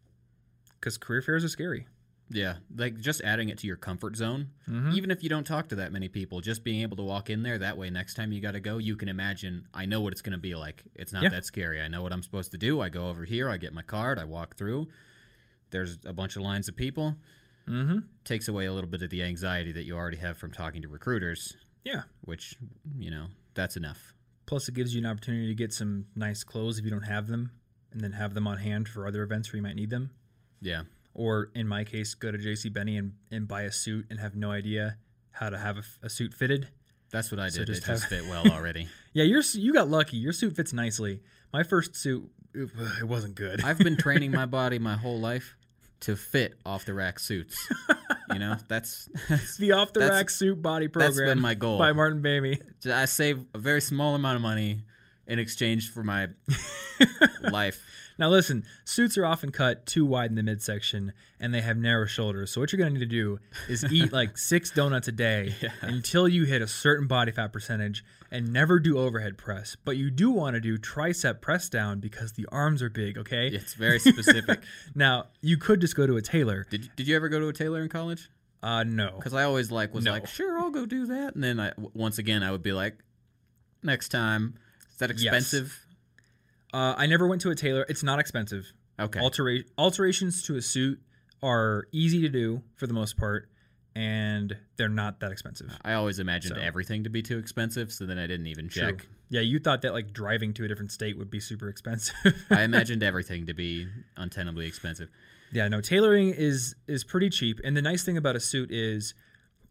Speaker 2: because career fairs are scary.
Speaker 1: Yeah, like just adding it to your comfort zone.
Speaker 2: Mhm.
Speaker 1: Even if you don't talk to that many people, just being able to walk in there that way next time you got to go, you can imagine, I know what it's going to be like. It's not
Speaker 2: Yeah.
Speaker 1: that scary. I know what I'm supposed to do. I go over here, I get my card, I walk through. There's a bunch of lines of people.
Speaker 2: Mm-hmm.
Speaker 1: Takes away a little bit of the anxiety that you already have from talking to recruiters,
Speaker 2: Yeah.
Speaker 1: which, you know, that's enough.
Speaker 2: Plus, it gives you an opportunity to get some nice clothes if you don't have them, and then have them on hand for other events where you might need them.
Speaker 1: Yeah.
Speaker 2: Or in my case, go to JCPenney and, and buy a suit and have no idea how to have a suit fitted.
Speaker 1: That's what I
Speaker 2: So
Speaker 1: did.
Speaker 2: just
Speaker 1: it just fit well already.
Speaker 2: Yeah, your s- you got lucky. Your suit fits nicely. My first suit, it, it wasn't good.
Speaker 1: I've been training my body my whole life to fit off the rack suits. you know, that's, that's
Speaker 2: the off the rack suit body
Speaker 1: that's
Speaker 2: program
Speaker 1: been my goal.
Speaker 2: by Martin Bamey.
Speaker 1: I save a very small amount of money in exchange for my life.
Speaker 2: Now listen, suits are often cut too wide in the midsection and they have narrow shoulders. So what you're gonna need to do is eat like six donuts a day until you hit a certain body fat percentage and never do overhead press. But you do want to do tricep press down because the arms are big, okay?
Speaker 1: It's very specific.
Speaker 2: Now you could just go to a tailor.
Speaker 1: did Did you ever go to a tailor in college?
Speaker 2: Uh no.
Speaker 1: Because I always like was
Speaker 2: No.
Speaker 1: like, sure, I'll go do that, and then I once again I would be like, next time. Is that expensive?
Speaker 2: Uh, I never went to a tailor. It's not expensive.
Speaker 1: Okay.
Speaker 2: Altera- alterations to a suit are easy to do for the most part, and they're not that expensive.
Speaker 1: I always imagined
Speaker 2: So-
Speaker 1: everything to be too expensive, so then I didn't even
Speaker 2: True.
Speaker 1: check.
Speaker 2: Yeah, you thought that like driving to a different state would be super expensive.
Speaker 1: I imagined everything to be untenably expensive.
Speaker 2: yeah, no, tailoring is is pretty cheap, and the nice thing about a suit is,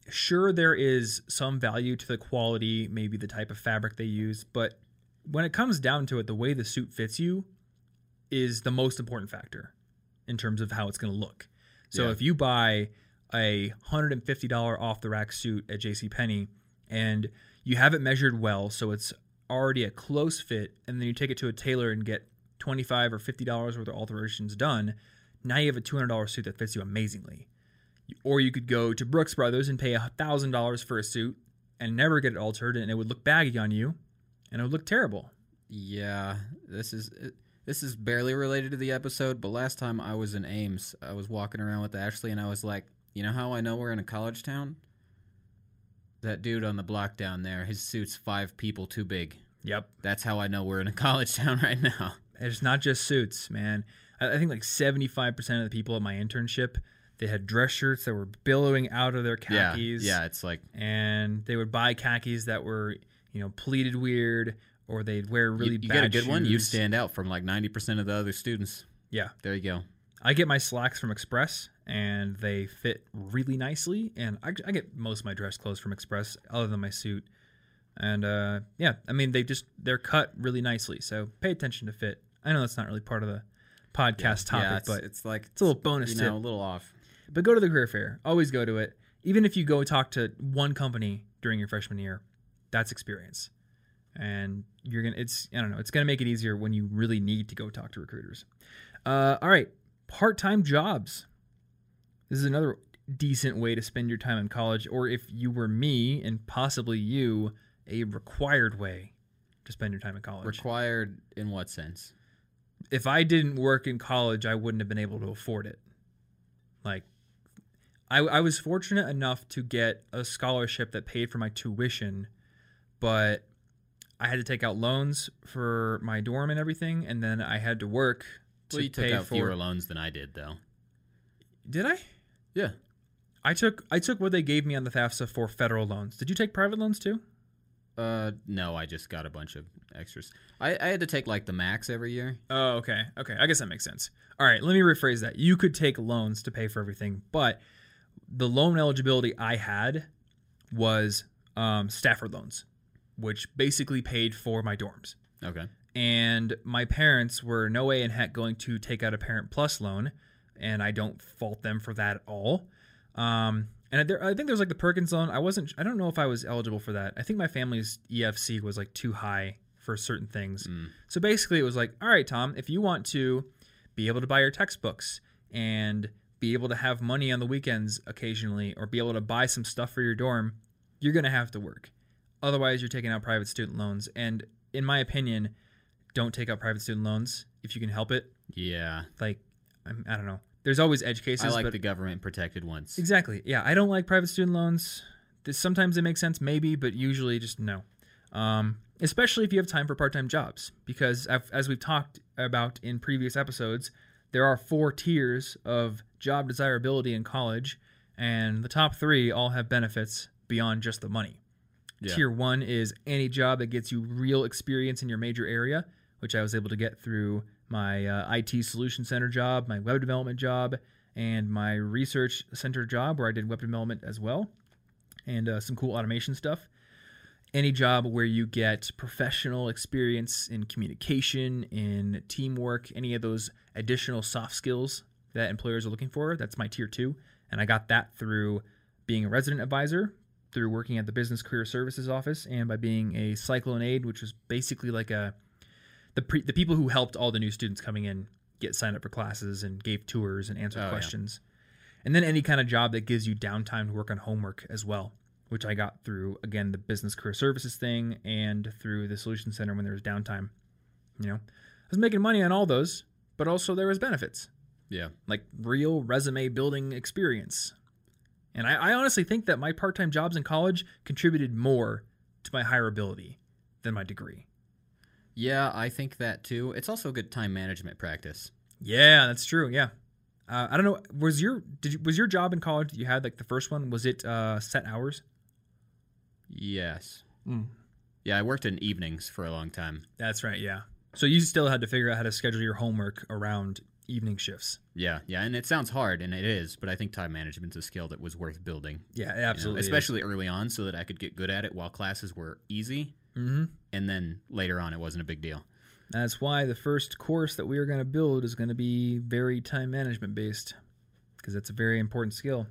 Speaker 2: sure there is some value to the quality, maybe the type of fabric they use, but when it comes down to it, the way the suit fits you is the most important factor in terms of how it's going to look. So
Speaker 1: Yeah.
Speaker 2: if you buy a $150 off the rack suit at JCPenney and you have it measured well so it's already a close fit and then you take it to a tailor and get 25 or $50 worth of alterations done, now you have a $200 suit that fits you amazingly. Or you could go to Brooks Brothers and pay $1,000 for a suit and never get it altered and it would look baggy on you and it would look terrible.
Speaker 1: Yeah, this is this is barely related to the episode, but last time I was in Ames, I was walking around with Ashley, and I was like, you know how I know we're in a college town? That dude on the block down there, his suit's five people too big.
Speaker 2: Yep.
Speaker 1: That's how I know we're in a college town right now.
Speaker 2: It's not just suits, man. I I think like 75% of the people at my internship, they had dress shirts that were billowing out of their khakis.
Speaker 1: Yeah, yeah, it's like
Speaker 2: And they would buy khakis that were, you know, pleated weird or they'd wear really
Speaker 1: you, you
Speaker 2: bad
Speaker 1: get a good one, you stand out from like ninety percent of the other students.
Speaker 2: Yeah.
Speaker 1: There you go.
Speaker 2: I get my slacks from Express and they fit really nicely. And I, I get most of my dress clothes from Express other than my suit. And uh, yeah, I mean, they just, they're cut really nicely. So pay attention to fit. I know that's not really part of the podcast topic,
Speaker 1: yeah, it's,
Speaker 2: but
Speaker 1: it's like
Speaker 2: it's a little bonus
Speaker 1: you
Speaker 2: tip.
Speaker 1: a little off.
Speaker 2: But go to the career fair. Always go to it. Even if you go talk to one company during your freshman year, that's experience. And you're gonna it's I don't know, it's gonna make it easier when you really need to go talk to recruiters. Uh, all right. Part-time jobs. This is another decent way to spend your time in college, or if you were me and possibly you, a required way to spend your time in college.
Speaker 1: Required in what sense?
Speaker 2: if I didn't work in college, I wouldn't have been able to afford it. Like, I, I was fortunate enough to get a scholarship that paid for my tuition, but I had to take out loans for my dorm and everything, and then I had to work to
Speaker 1: Well, you took
Speaker 2: pay
Speaker 1: out
Speaker 2: for.
Speaker 1: fewer loans than I did, though.
Speaker 2: Did I?
Speaker 1: Yeah.
Speaker 2: I took I took what they gave me on the FAFSA for federal loans. Did you take private loans too?
Speaker 1: Uh, no, I just got a bunch of extras. I, I had to take like the max every year.
Speaker 2: Oh, okay. Okay. I guess that makes sense. All right. Let me rephrase that. You could take loans to pay for everything, but the loan eligibility I had was um, Stafford loans, which basically paid for my dorms.
Speaker 1: Okay.
Speaker 2: And my parents were no way in heck going to take out a Parent Plus loan, and I don't fault them for that at all. Um, and there, I think there's like the Perkins loan. I wasn't. I don't know if I was eligible for that. I think my family's EFC was like too high for certain things. So basically, it was like, all right, Tom, if you want to be able to buy your textbooks and be able to have money on the weekends occasionally, or be able to buy some stuff for your dorm, you're gonna have to work. Otherwise, you're taking out private student loans. And in my opinion, don't take out private student loans if you can help it.
Speaker 1: Yeah.
Speaker 2: Like, I'm, I don't know. there's always edge cases.
Speaker 1: I like
Speaker 2: but
Speaker 1: the government protected ones.
Speaker 2: Exactly. Yeah, I don't like private student loans. This, sometimes they make sense, maybe, but usually just no. Um, especially if you have time for part-time jobs, because as we've talked about in previous episodes, there are four tiers of job desirability in college, and the top three all have benefits beyond just the money.
Speaker 1: Yeah.
Speaker 2: Tier one is any job that gets you real experience in your major area, which I was able to get through my uh, IT solution center job, my web development job, and my research center job where I did web development as well, and uh, some cool automation stuff. Any job where you get professional experience in communication, in teamwork, any of those additional soft skills that employers are looking for, that's my tier two. And I got that through being a resident advisor, through working at the Business Career Services office, and by being a Cyclone aide, which was basically like a the pre, the people who helped all the new students coming in get signed up for classes and gave tours and answered
Speaker 1: Oh, yeah.
Speaker 2: questions. And then any kind of job that gives you downtime to work on homework as well, which I got through again the business career services thing and through the solution center when there was downtime. You know, I was making money on all those, but also there was benefits
Speaker 1: Yeah.
Speaker 2: like real resume building experience. And I, I honestly think that my part time jobs in college contributed more to my hireability than my degree.
Speaker 1: Yeah, I think that too. It's also a good time management practice.
Speaker 2: Yeah, that's true. Yeah. Uh, I don't know. Was your did you, was your job in college that you had like the first one? Was it uh, set hours?
Speaker 1: Yes.
Speaker 2: Mm.
Speaker 1: Yeah, I worked in evenings for a long time.
Speaker 2: That's right. Yeah. So you still had to figure out how to schedule your homework around evening shifts.
Speaker 1: Yeah, yeah, and it sounds hard, and it is, but I think time management's a skill that was worth building.
Speaker 2: Yeah, it
Speaker 1: you know,
Speaker 2: absolutely.
Speaker 1: especially early on, so that I could get good at it while classes were easy,
Speaker 2: hmm
Speaker 1: and then later on, it wasn't a big deal.
Speaker 2: That's why the first course that we are going to build is going to be very time management based because that's a very important skill.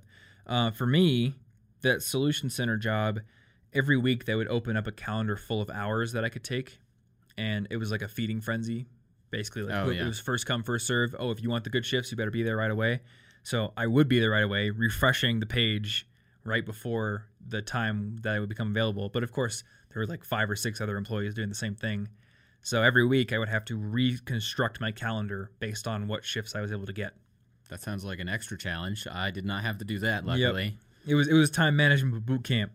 Speaker 2: Uh, for me, that solution center job, every week they would open up a calendar full of hours that I could take, and it was like a feeding frenzy. Basically, like
Speaker 1: Oh,
Speaker 2: it
Speaker 1: yeah.
Speaker 2: was first come first serve. Oh, if you want the good shifts, you better be there right away. So I would be there right away, refreshing the page right before the time that I would become available. But of course, there were like five or six other employees doing the same thing. So every week I would have to reconstruct my calendar based on what shifts I was able to get.
Speaker 1: That sounds like an extra challenge. I did not have to do that, luckily.
Speaker 2: It was it was time management boot camp.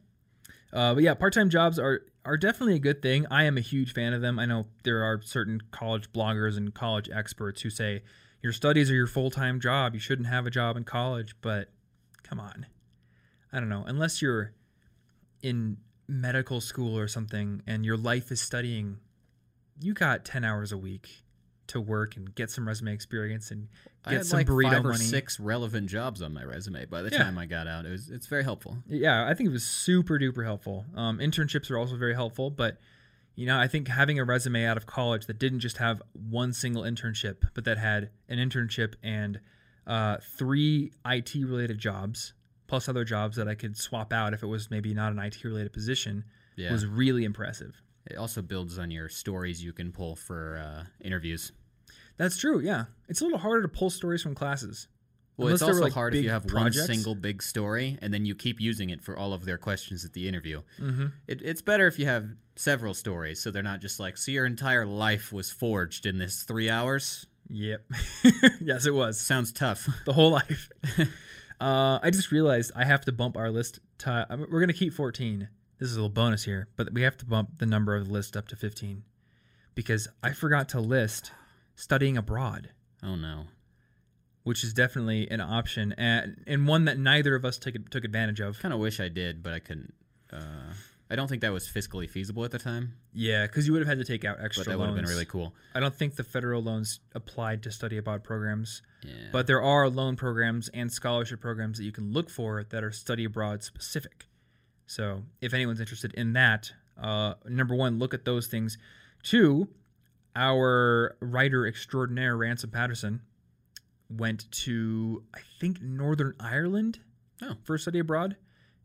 Speaker 2: Uh, but yeah, part time jobs are are definitely a good thing. I am a huge fan of them. I know there are certain college bloggers and college experts who say your studies are your full time job. You shouldn't have a job in college. But come on, I don't know. Unless you're in medical school or something and your life is studying, you got ten hours a week to work and get some resume experience and
Speaker 1: I
Speaker 2: get
Speaker 1: had
Speaker 2: some
Speaker 1: like
Speaker 2: burrito
Speaker 1: five or
Speaker 2: money.
Speaker 1: six relevant jobs on my resume by the
Speaker 2: Yeah.
Speaker 1: time I got out. It was it's very helpful.
Speaker 2: Yeah, I think it was super duper helpful. Um, internships are also very helpful, but you know, I think having a resume out of college that didn't just have one single internship, but that had an internship and uh, three IT related jobs plus other jobs that I could swap out if it was maybe not an IT related position
Speaker 1: Yeah.
Speaker 2: was really impressive.
Speaker 1: It also builds on your stories you can pull for uh, interviews.
Speaker 2: That's true. Yeah, it's a little harder to pull stories from classes.
Speaker 1: Well,
Speaker 2: Unless
Speaker 1: it's
Speaker 2: were,
Speaker 1: also
Speaker 2: like,
Speaker 1: hard if you have
Speaker 2: projects.
Speaker 1: one single big story and then you keep using it for all of their questions at the interview.
Speaker 2: Mm-hmm.
Speaker 1: It, it's better if you have several stories so they're not just like, so your entire life was forged in this three hours.
Speaker 2: Yep. yes, it was.
Speaker 1: Sounds tough.
Speaker 2: the whole life. uh, I just realized I have to bump our list. To, mean, we're gonna keep 14. This is a little bonus here, but we have to bump the number of the list up to 15 because I forgot to list studying abroad,
Speaker 1: oh no.
Speaker 2: which is definitely an option and, and one that neither of us took took advantage of.
Speaker 1: Kind of wish I did, but I couldn't. Uh, I don't think that was fiscally feasible at the time,
Speaker 2: Yeah, because you would have had to take out extra
Speaker 1: but that would have been really cool.
Speaker 2: I don't think the federal loans applied to study abroad programs.
Speaker 1: Yeah.
Speaker 2: But there are loan programs and scholarship programs that you can look for that are study abroad specific. So if anyone's interested in that, uh, number one, look at those things. Two, our writer extraordinaire Ransom Patterson went to I think Northern Ireland
Speaker 1: Oh.
Speaker 2: for study abroad,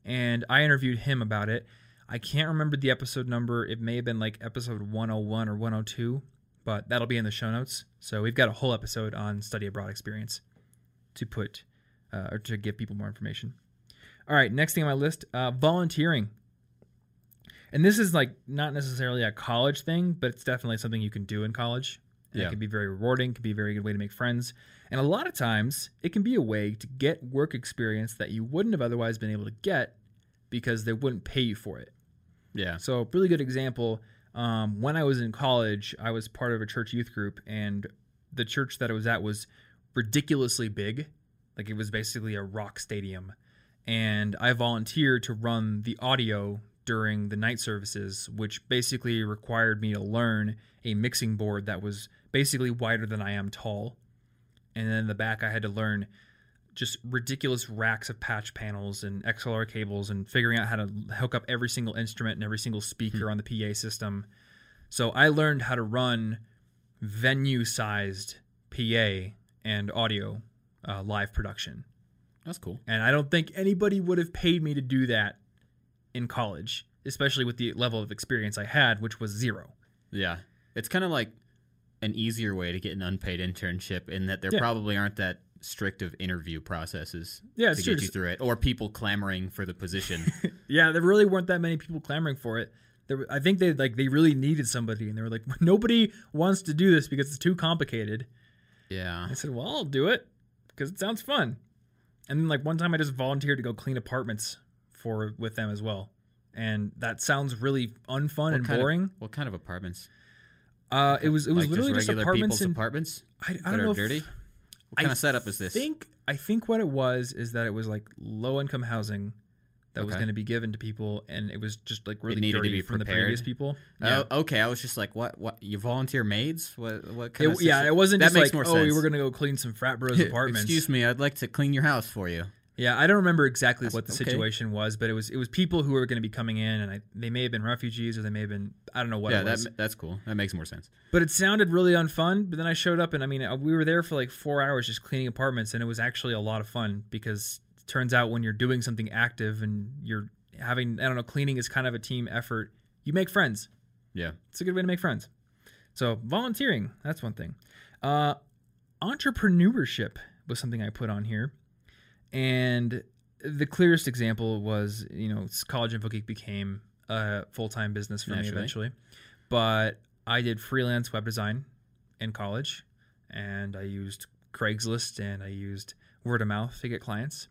Speaker 2: and I interviewed him about it. I can't remember the episode number. It may have been like episode 101 or 102, but that'll be in the show notes. So we've got a whole episode on study abroad experience to put uh, or to give people more information. All right, next thing on my list, uh, volunteering. And this is like not necessarily a college thing, but it's definitely something you can do in college. And
Speaker 1: Yeah.
Speaker 2: It can be very rewarding, can be a very good way to make friends. And a lot of times, it can be a way to get work experience that you wouldn't have otherwise been able to get because they wouldn't pay you for it.
Speaker 1: Yeah.
Speaker 2: So, really good example. Um, when I was in college, I was part of a church youth group, and the church that I was at was ridiculously big. Like, it was basically a rock stadium. And I volunteered to run the audio during the night services, which basically required me to learn a mixing board that was basically wider than I am tall. And then in the back, I had to learn just ridiculous racks of patch panels and XLR cables and figuring out how to hook up every single instrument and every single speaker on the PA system. So I learned how to run venue sized PA and audio uh, live production.
Speaker 1: That's cool.
Speaker 2: And I don't think anybody would have paid me to do that in college, especially with the level of experience I had, which was zero.
Speaker 1: Yeah. It's kind of like an easier way to get an unpaid internship in that there
Speaker 2: Yeah.
Speaker 1: probably aren't that strict of interview processes
Speaker 2: Yeah,
Speaker 1: to
Speaker 2: true.
Speaker 1: get you through it or people clamoring for the position.
Speaker 2: Yeah, there really weren't that many people clamoring for it. There, I think they like they really needed somebody, and they were like, nobody wants to do this because it's too complicated.
Speaker 1: yeah.
Speaker 2: I said, well, I'll do it because it sounds fun. And then like one time, I just volunteered to go clean apartments for with them as well, and that sounds really unfun and
Speaker 1: kind of-
Speaker 2: boring.
Speaker 1: What kind of apartments?
Speaker 2: uh, it was it was
Speaker 1: like
Speaker 2: literally
Speaker 1: just
Speaker 2: just,
Speaker 1: regular
Speaker 2: apartments
Speaker 1: people's
Speaker 2: in.
Speaker 1: apartments
Speaker 2: I, I
Speaker 1: that
Speaker 2: don't
Speaker 1: are
Speaker 2: know. if-
Speaker 1: dirty. What
Speaker 2: I
Speaker 1: kind of setup is this?
Speaker 2: think I think what it was is that it was like low income housing that was going to be given to people, and it was just like really
Speaker 1: needed to
Speaker 2: dirty
Speaker 1: be
Speaker 2: from the previous people.
Speaker 1: Oh, okay. I was just like, what? What? You volunteer maids? What? What kind
Speaker 2: It-
Speaker 1: of?
Speaker 2: yeah, it wasn't
Speaker 1: That
Speaker 2: just
Speaker 1: makes
Speaker 2: like,
Speaker 1: more
Speaker 2: oh, we were gonna go clean some frat bros apartments.
Speaker 1: Excuse me, I'd like to clean your house for you.
Speaker 2: Yeah, I don't remember exactly
Speaker 1: That's-
Speaker 2: what the
Speaker 1: okay.
Speaker 2: situation was, but it was it was people who were going to be coming in, and I, they may have been refugees or they may have been I don't know what
Speaker 1: yeah,
Speaker 2: it was.
Speaker 1: that that's cool. That makes more sense.
Speaker 2: but it sounded really unfun. But then I showed up, and I mean, uh, we were there for like four hours just cleaning apartments, and it was actually a lot of fun because turns out when you're doing something active and you're having I don't know, cleaning is kind of a team effort. You make friends.
Speaker 1: Yeah.
Speaker 2: It's a good way to make friends. So volunteering, that's one thing. Uh, entrepreneurship was something I put on here, and the clearest example was you know College Info Geek became a full time business for me eventually, but I did freelance web design in college, and I used Craigslist and I used word of mouth to get clients.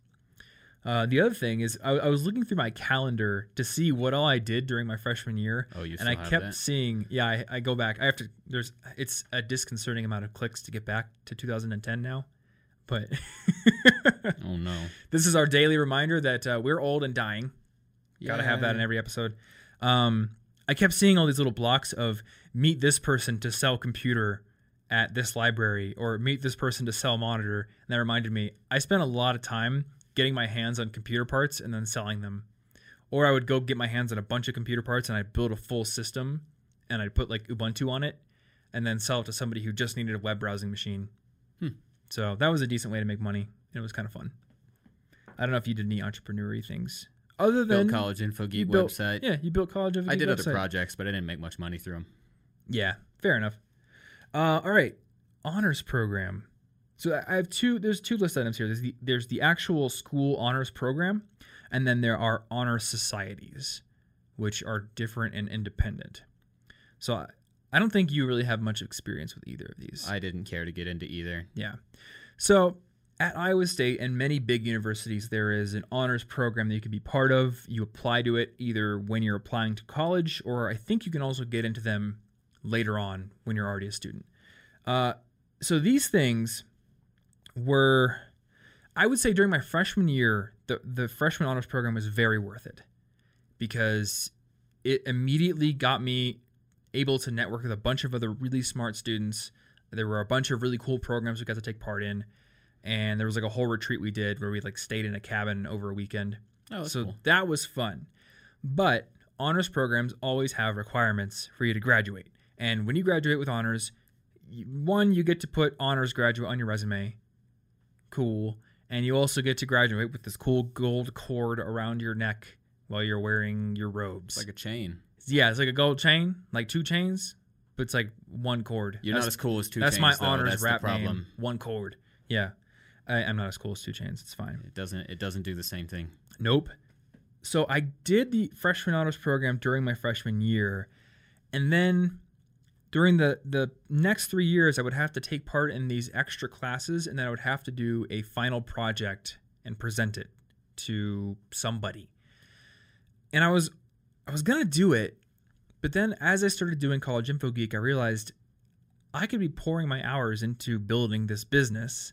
Speaker 2: Uh, the other thing is, I, I was looking through my calendar to see what all I did during my freshman year,
Speaker 1: Oh, you
Speaker 2: and I kept
Speaker 1: that?
Speaker 2: seeing. Yeah, I, I go back. I have to. There's. It's a disconcerting amount of clicks to get back to 2010 now, but
Speaker 1: Oh no.
Speaker 2: this is our daily reminder that uh, we're old and dying. Got to have that in every episode. Um, I kept seeing all these little blocks of meet this person to sell computer at this library or meet this person to sell monitor. And that reminded me, I spent a lot of time getting my hands on computer parts and then selling them. Or I would go get my hands on a bunch of computer parts and I'd build a full system and I'd put like Ubuntu on it and then sell it to somebody who just needed a web browsing machine.
Speaker 1: Hmm.
Speaker 2: So that was a decent way to make money. And it was kind of fun. I don't know if you did any entrepreneurial things other than
Speaker 1: Built college info geek
Speaker 2: built-
Speaker 1: website.
Speaker 2: Yeah, you built college of
Speaker 1: I did other projects, but I didn't make much money through them.
Speaker 2: Yeah, fair enough. Uh, all right, honors program. So I- have two. There's two list items here. There's the there's the actual school honors program, and then there are honor societies, which are different and independent. So I, I don't think you really have much experience with either of these.
Speaker 1: I didn't care to get into either.
Speaker 2: Yeah. So at Iowa State and many big universities, there is an honors program that you can be part of. You apply to it either when you're applying to college, or I think you can also get into them later on when you're already a student. Uh, so these things were, I would say, during my freshman year, the the freshman honors program was very worth it because it immediately got me able to network with a bunch of other really smart students. There were a bunch of really cool programs we got to take part in, and there was like a whole retreat we did where we like stayed in a cabin over a weekend.
Speaker 1: Oh,
Speaker 2: so
Speaker 1: cool.
Speaker 2: that was fun. But honors programs always have requirements for you to graduate. And when you graduate with honors, one, you get to put honors graduate on your resume. Cool. And you also get to graduate with this cool gold cord around your neck while you're wearing your robes.
Speaker 1: It's like a chain.
Speaker 2: yeah, it's like a gold chain, like two chains, but it's like one cord.
Speaker 1: You're
Speaker 2: That's-
Speaker 1: not as cool as two
Speaker 2: That's
Speaker 1: chains.
Speaker 2: my
Speaker 1: though.
Speaker 2: honors
Speaker 1: That's
Speaker 2: rap
Speaker 1: problem.
Speaker 2: name. One cord. Yeah. I, I'm not as cool as two chains. It's fine.
Speaker 1: It doesn't. It doesn't do the same thing.
Speaker 2: Nope. So I did the freshman honors program during my freshman year, and then during the the next three years, I would have to take part in these extra classes, and then I would have to do a final project and present it to somebody. And I was I was gonna do it, but then as I started doing College Info Geek, I realized I could be pouring my hours into building this business,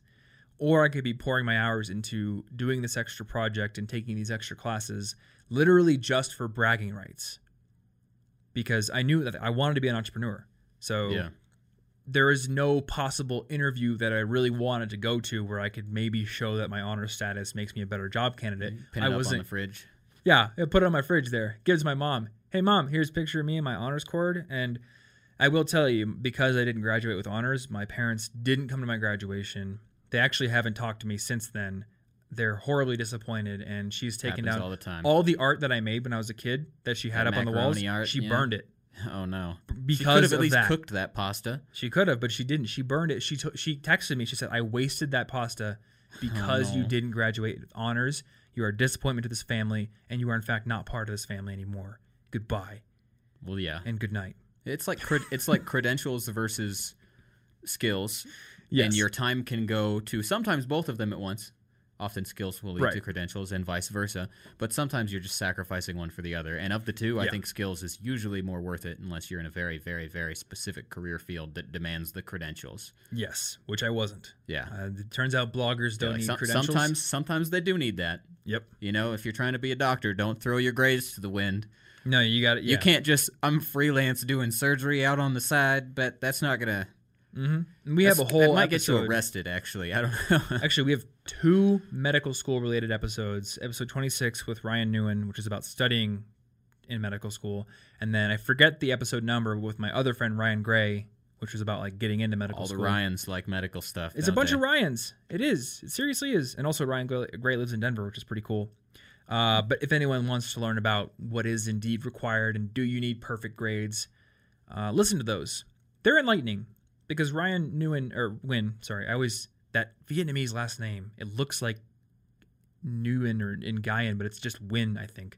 Speaker 2: or I could be pouring my hours into doing this extra project and taking these extra classes, literally just for bragging rights. Because I knew that I wanted to be an entrepreneur. So
Speaker 1: Yeah.
Speaker 2: there is no possible interview that I really wanted to go to where I could maybe show that my honor status makes me a better job candidate.
Speaker 1: Pin
Speaker 2: I
Speaker 1: up
Speaker 2: wasn't.
Speaker 1: the fridge.
Speaker 2: yeah, I put it on my fridge there. Gives my mom. Hey mom, here's a picture of me and my honors cord. And I will tell you, because I didn't graduate with honors, my parents didn't come to my graduation. They actually haven't talked to me since then. They're horribly disappointed, and she's taken
Speaker 1: Happens
Speaker 2: down
Speaker 1: all the time.
Speaker 2: all the art that I made when I was a kid that she had
Speaker 1: That
Speaker 2: up on the walls.
Speaker 1: art,
Speaker 2: she
Speaker 1: yeah.
Speaker 2: burned it
Speaker 1: Oh no. she could
Speaker 2: because
Speaker 1: have at least
Speaker 2: that.
Speaker 1: cooked that pasta.
Speaker 2: She could have, but she didn't. She burned it. She to- she texted me. She said, "I wasted that pasta because you oh,
Speaker 1: no.
Speaker 2: didn't graduate with honors. You are a disappointment to this family, and you are in fact not part of this family anymore. Goodbye
Speaker 1: Well, yeah.
Speaker 2: and good night."
Speaker 1: It's like cred- it's like credentials versus skills.
Speaker 2: Yes.
Speaker 1: And your time can go to sometimes both of them at once. Often skills will lead
Speaker 2: Right.
Speaker 1: to credentials and vice versa. But sometimes you're just sacrificing one for the other. And of the two, I think skills is usually more worth it unless you're in a very, very, very specific career field that demands the credentials.
Speaker 2: Yes, which I wasn't.
Speaker 1: Yeah.
Speaker 2: Uh, it turns out bloggers don't
Speaker 1: Like,
Speaker 2: need
Speaker 1: some-
Speaker 2: credentials.
Speaker 1: sometimes sometimes they do need that.
Speaker 2: Yep.
Speaker 1: You know, if you're trying to be a doctor, don't throw your grades to the wind.
Speaker 2: No, you got it. Yeah.
Speaker 1: You can't just I'm freelance doing surgery out on the side, but that's not gonna
Speaker 2: Mm-hmm. We have a whole
Speaker 1: that might
Speaker 2: episode.
Speaker 1: get you arrested actually. I don't know.
Speaker 2: Actually, we have two medical school related episodes. Episode 26 with Ryan Nguyen, which is about studying in medical school. And then I forget the episode number with my other friend Ryan Gray, which was about like getting into medical
Speaker 1: All the
Speaker 2: school.
Speaker 1: Ryans like medical stuff.
Speaker 2: It's a bunch
Speaker 1: they?
Speaker 2: of Ryans. It is. It seriously is. And also Ryan Gray Gray lives in Denver, which is pretty cool. Uh, but if anyone wants to learn about what is indeed required and do you need perfect grades, uh, listen to those. They're enlightening because Ryan Nguyen or Win, sorry, I always that Vietnamese last name. It looks like Nguyen or Nguyen, but it's just Win, I think.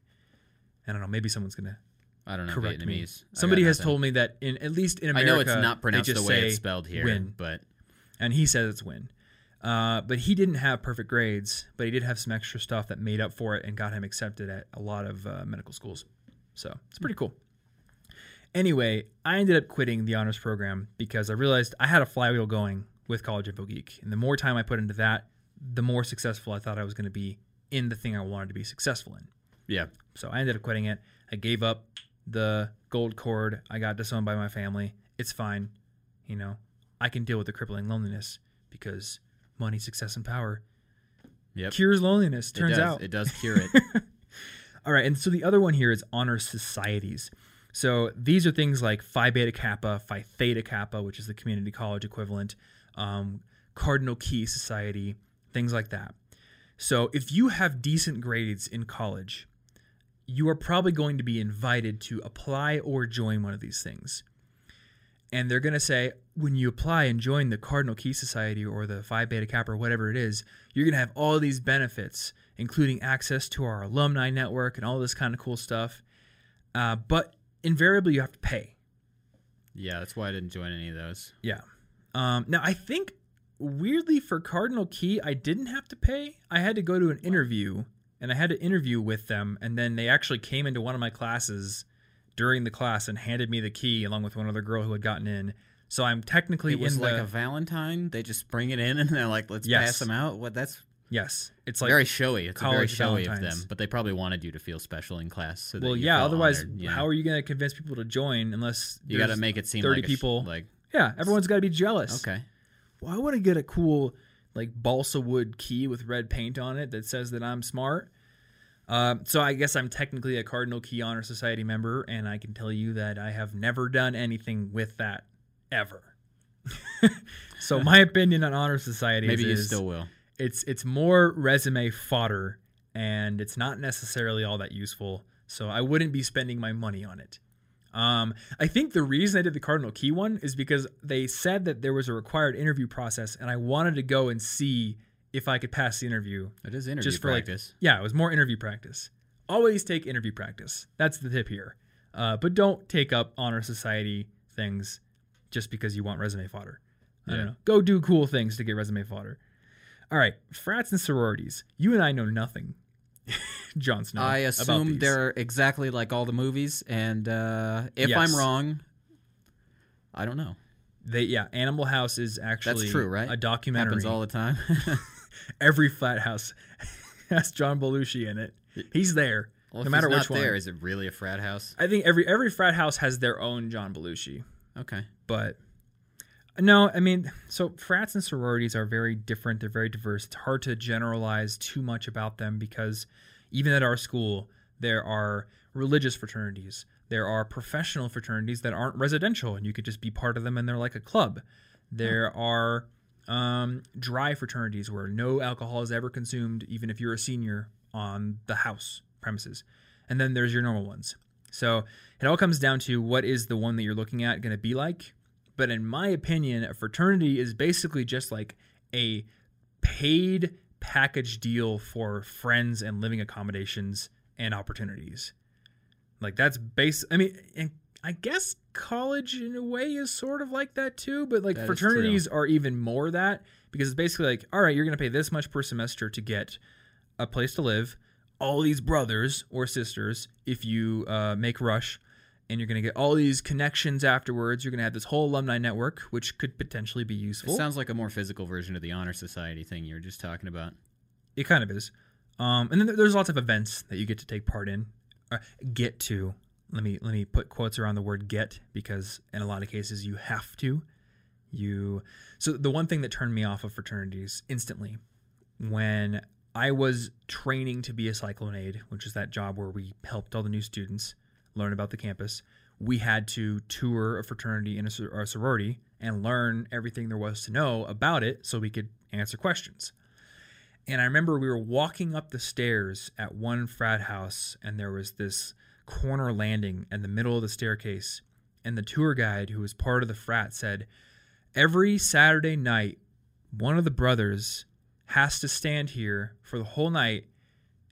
Speaker 2: I don't know. Maybe someone's gonna
Speaker 1: I don't know
Speaker 2: correct me.
Speaker 1: Vietnamese. I got
Speaker 2: Somebody has told me that in at least in
Speaker 1: I
Speaker 2: America,
Speaker 1: know it's not pronounced the way it's spelled here,
Speaker 2: Win
Speaker 1: but
Speaker 2: and he says it's win. Uh, but he didn't have perfect grades, but he did have some extra stuff that made up for it and got him accepted at a lot of uh, medical schools. So it's pretty cool. Anyway, I ended up quitting the honors program because I realized I had a flywheel going with College Info Geek, and the more time I put into that, the more successful I thought I was going to be in the thing I wanted to be successful in.
Speaker 1: yeah.
Speaker 2: So I ended up quitting it. I gave up the gold cord. I got disowned by my family. It's fine. You know, I can deal with the crippling loneliness because money, success, and power
Speaker 1: Yep.
Speaker 2: cures loneliness. Turns
Speaker 1: does-
Speaker 2: out.
Speaker 1: it does cure it.
Speaker 2: All right, and so the other one here is honor societies. So these are things like Phi Beta Kappa, Phi Theta Kappa, which is the community college equivalent, um, Cardinal Key Society, things like that. So if you have decent grades in college, you are probably going to be invited to apply or join one of these things. And they're going to say, when you apply and join the Cardinal Key Society or the Phi Beta Kappa or whatever it is, you're going to have all these benefits, including access to our alumni network and all this kind of cool stuff. Uh, but invariably, you have to pay.
Speaker 1: yeah, that's why I didn't join any of those.
Speaker 2: Yeah. Um, now, I think weirdly for Cardinal Key, I didn't have to pay. I had to go to an interview and I had to interview with them. And then they actually came into one of my classes during the class and handed me the key along with one other girl who had gotten in. So I'm technically
Speaker 1: It was
Speaker 2: in
Speaker 1: like
Speaker 2: the.
Speaker 1: a Valentine. They just bring it in and they're like, "Let's
Speaker 2: Yes.
Speaker 1: pass them out." What? That's
Speaker 2: yes. It's like.
Speaker 1: very showy. It's very showy of them. But they probably wanted you to feel special in class. So that
Speaker 2: well, yeah. Otherwise,
Speaker 1: honored, you
Speaker 2: how are you going to convince people to join unless
Speaker 1: you got to make it seem
Speaker 2: 30
Speaker 1: like a sh-
Speaker 2: people?
Speaker 1: like
Speaker 2: Yeah, everyone's got to be jealous.
Speaker 1: okay.
Speaker 2: well, I want to get a cool like balsa wood key with red paint on it that says that I'm smart. Um, so I guess I'm technically a Cardinal Key Honor Society member, and I can tell you that I have never done anything with that ever. so my opinion on honor societies
Speaker 1: Maybe you
Speaker 2: is
Speaker 1: still will.
Speaker 2: It's it's more resume fodder, and it's not necessarily all that useful. So I wouldn't be spending my money on it. Um, I think the reason I did the Cardinal Key one is because they said that there was a required interview process, and I wanted to go and see if I could pass the interview.
Speaker 1: It is interview
Speaker 2: Just for like,
Speaker 1: practice.
Speaker 2: yeah, it was more interview practice. Always take interview practice. That's the tip here. Uh, but don't take up honor society things just because you want resume fodder. I
Speaker 1: Yeah.
Speaker 2: don't know. Go do cool things to get resume fodder. All right, frats and sororities. You and I know nothing, Jon Snow.
Speaker 1: I assume they're exactly like all the movies, and uh, if
Speaker 2: Yes.
Speaker 1: I'm wrong, I don't know.
Speaker 2: They yeah, Animal House is actually that's
Speaker 1: true, right?
Speaker 2: A documentary.
Speaker 1: Happens all the time.
Speaker 2: Every flat house has John Belushi in it. He's there,
Speaker 1: well,
Speaker 2: no matter which
Speaker 1: there,
Speaker 2: one.
Speaker 1: is it really a frat house?
Speaker 2: I think every every frat house has their own John Belushi.
Speaker 1: Okay.
Speaker 2: but no, I mean, so frats and sororities are very different. They're very diverse. It's hard to generalize too much about them because even at our school, there are religious fraternities, there are professional fraternities that aren't residential, and you could just be part of them and they're like a club. There are um, dry fraternities where no alcohol is ever consumed, even if you're a senior on the house premises. And then there's your normal ones. So it all comes down to what is the one that you're looking at going to be like. But in my opinion, a fraternity is basically just like a paid package deal for friends and living accommodations and opportunities. Like that's base. I mean, and I guess college in a way is sort of like that too. But like
Speaker 1: That
Speaker 2: fraternities are even more that because it's basically like, all right, you're going to pay this much per semester to get a place to live, all these brothers or sisters if you uh, make Rush, and you're going to get all these connections afterwards. You're going to have this whole alumni network, which could potentially be useful.
Speaker 1: It sounds like a more physical version of the honor society thing you were just talking about.
Speaker 2: It kind of is. Um, and then there's lots of events that you get to take part in, uh, get to. Let me let me put quotes around the word "get" because in a lot of cases you have to. You so the one thing that turned me off of fraternities instantly when I was training to be a cyclone aide, which is that job where we helped all the new students learn about the campus. We had to tour a fraternity and a, a sorority and learn everything there was to know about it so we could answer questions. And I remember we were walking up the stairs at one frat house, and there was this corner landing in the middle of the staircase. And the tour guide, who was part of the frat, said, Every Saturday night, one of the brothers has to stand here for the whole night,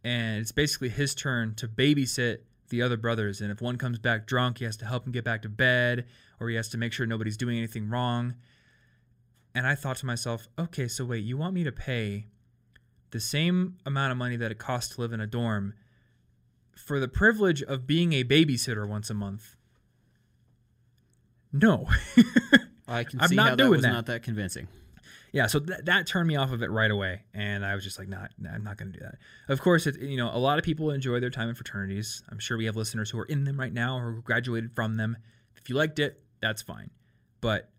Speaker 2: and it's basically his turn to babysit the other brothers. And if one comes back drunk, he has to help him get back to bed, or he has to make sure nobody's doing anything wrong. And I thought to myself, okay, so wait, you want me to pay the same amount of money that it costs to live in a dorm for the privilege of being a babysitter once a month? No.
Speaker 1: I can
Speaker 2: I'm
Speaker 1: see
Speaker 2: not
Speaker 1: how that was
Speaker 2: that.
Speaker 1: not that convincing.
Speaker 2: Yeah, so th- that turned me off of it right away, and I was just like, "Not, nah, I'm not going to do that." Of course, it, you know, a lot of people enjoy their time in fraternities. I'm sure we have listeners who are in them right now or graduated from them. If you liked it, that's fine. But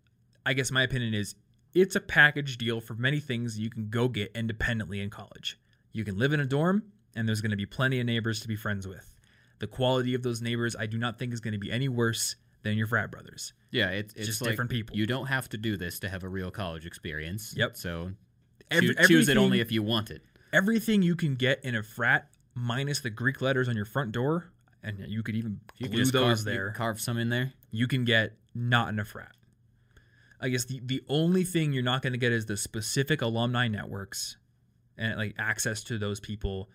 Speaker 2: I guess my opinion is it's a package deal for many things you can go get independently in college. You can live in a dorm, and there's going to be plenty of neighbors to be friends with. The quality of those neighbors, I do not think, is going to be any worse than your frat brothers.
Speaker 1: Yeah, it, it's
Speaker 2: just
Speaker 1: like
Speaker 2: different people.
Speaker 1: You don't have to do this to have a real college experience.
Speaker 2: Yep.
Speaker 1: So
Speaker 2: Every-
Speaker 1: choo- choose it only if you want it.
Speaker 2: everything you can get in a frat minus the Greek letters on your front door, and you could even
Speaker 1: You
Speaker 2: glue those
Speaker 1: carve,
Speaker 2: there.
Speaker 1: carve some in there.
Speaker 2: You can get not in a frat. I guess the, the only thing you're not going to get is the specific alumni networks and like access to those people.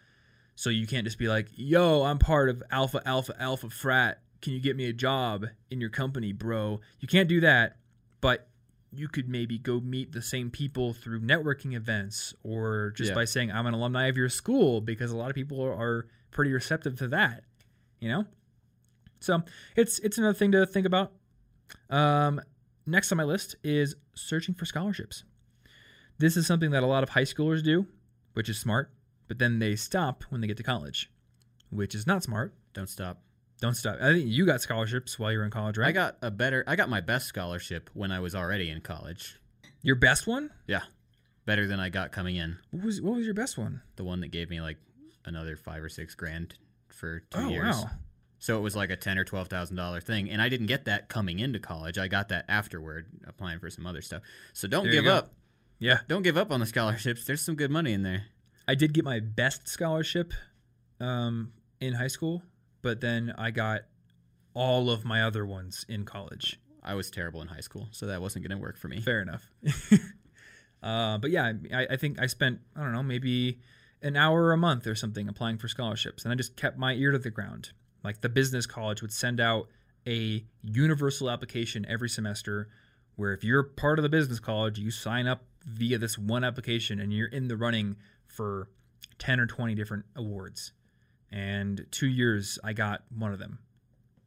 Speaker 2: So you can't just be like, yo, I'm part of Alpha Alpha Alpha frat. Can you get me a job in your company, bro? You can't do that, but you could maybe go meet the same people through networking events or just
Speaker 1: Yeah.
Speaker 2: by saying I'm an alumni of your school because a lot of people are, are pretty receptive to that, you know? So it's it's another thing to think about. Um, next on my list is searching for scholarships. This is something that a lot of high schoolers do, which is smart, but then they stop when they get to college, which is not smart.
Speaker 1: Don't stop.
Speaker 2: Don't stop. I think you got scholarships while you were in college, right?
Speaker 1: I got a better. I got my best scholarship when I was already in college.
Speaker 2: your best one.
Speaker 1: Yeah, better than I got coming in.
Speaker 2: What was what was your best one?
Speaker 1: The one that gave me like another five or six grand for two
Speaker 2: Oh
Speaker 1: years.
Speaker 2: wow.
Speaker 1: So it was like a ten or twelve thousand dollar thing, and I didn't get that coming into college. I got that afterward, applying for some other stuff. So don't
Speaker 2: There
Speaker 1: give up.
Speaker 2: Yeah,
Speaker 1: Don't give up on the scholarships. There's some good money in there.
Speaker 2: I did get my best scholarship um, in high school, but then I got all of my other ones in college.
Speaker 1: I was terrible in high school, so that wasn't going to work for me.
Speaker 2: Fair enough. uh, but yeah, I, I think I spent I don't know maybe an hour a month or something applying for scholarships, and I just kept my ear to the ground. Like the business college would send out a universal application every semester where if you're part of the business college, you sign up via this one application and you're in the running for 10 or 20 different awards. And two years, I got one of them.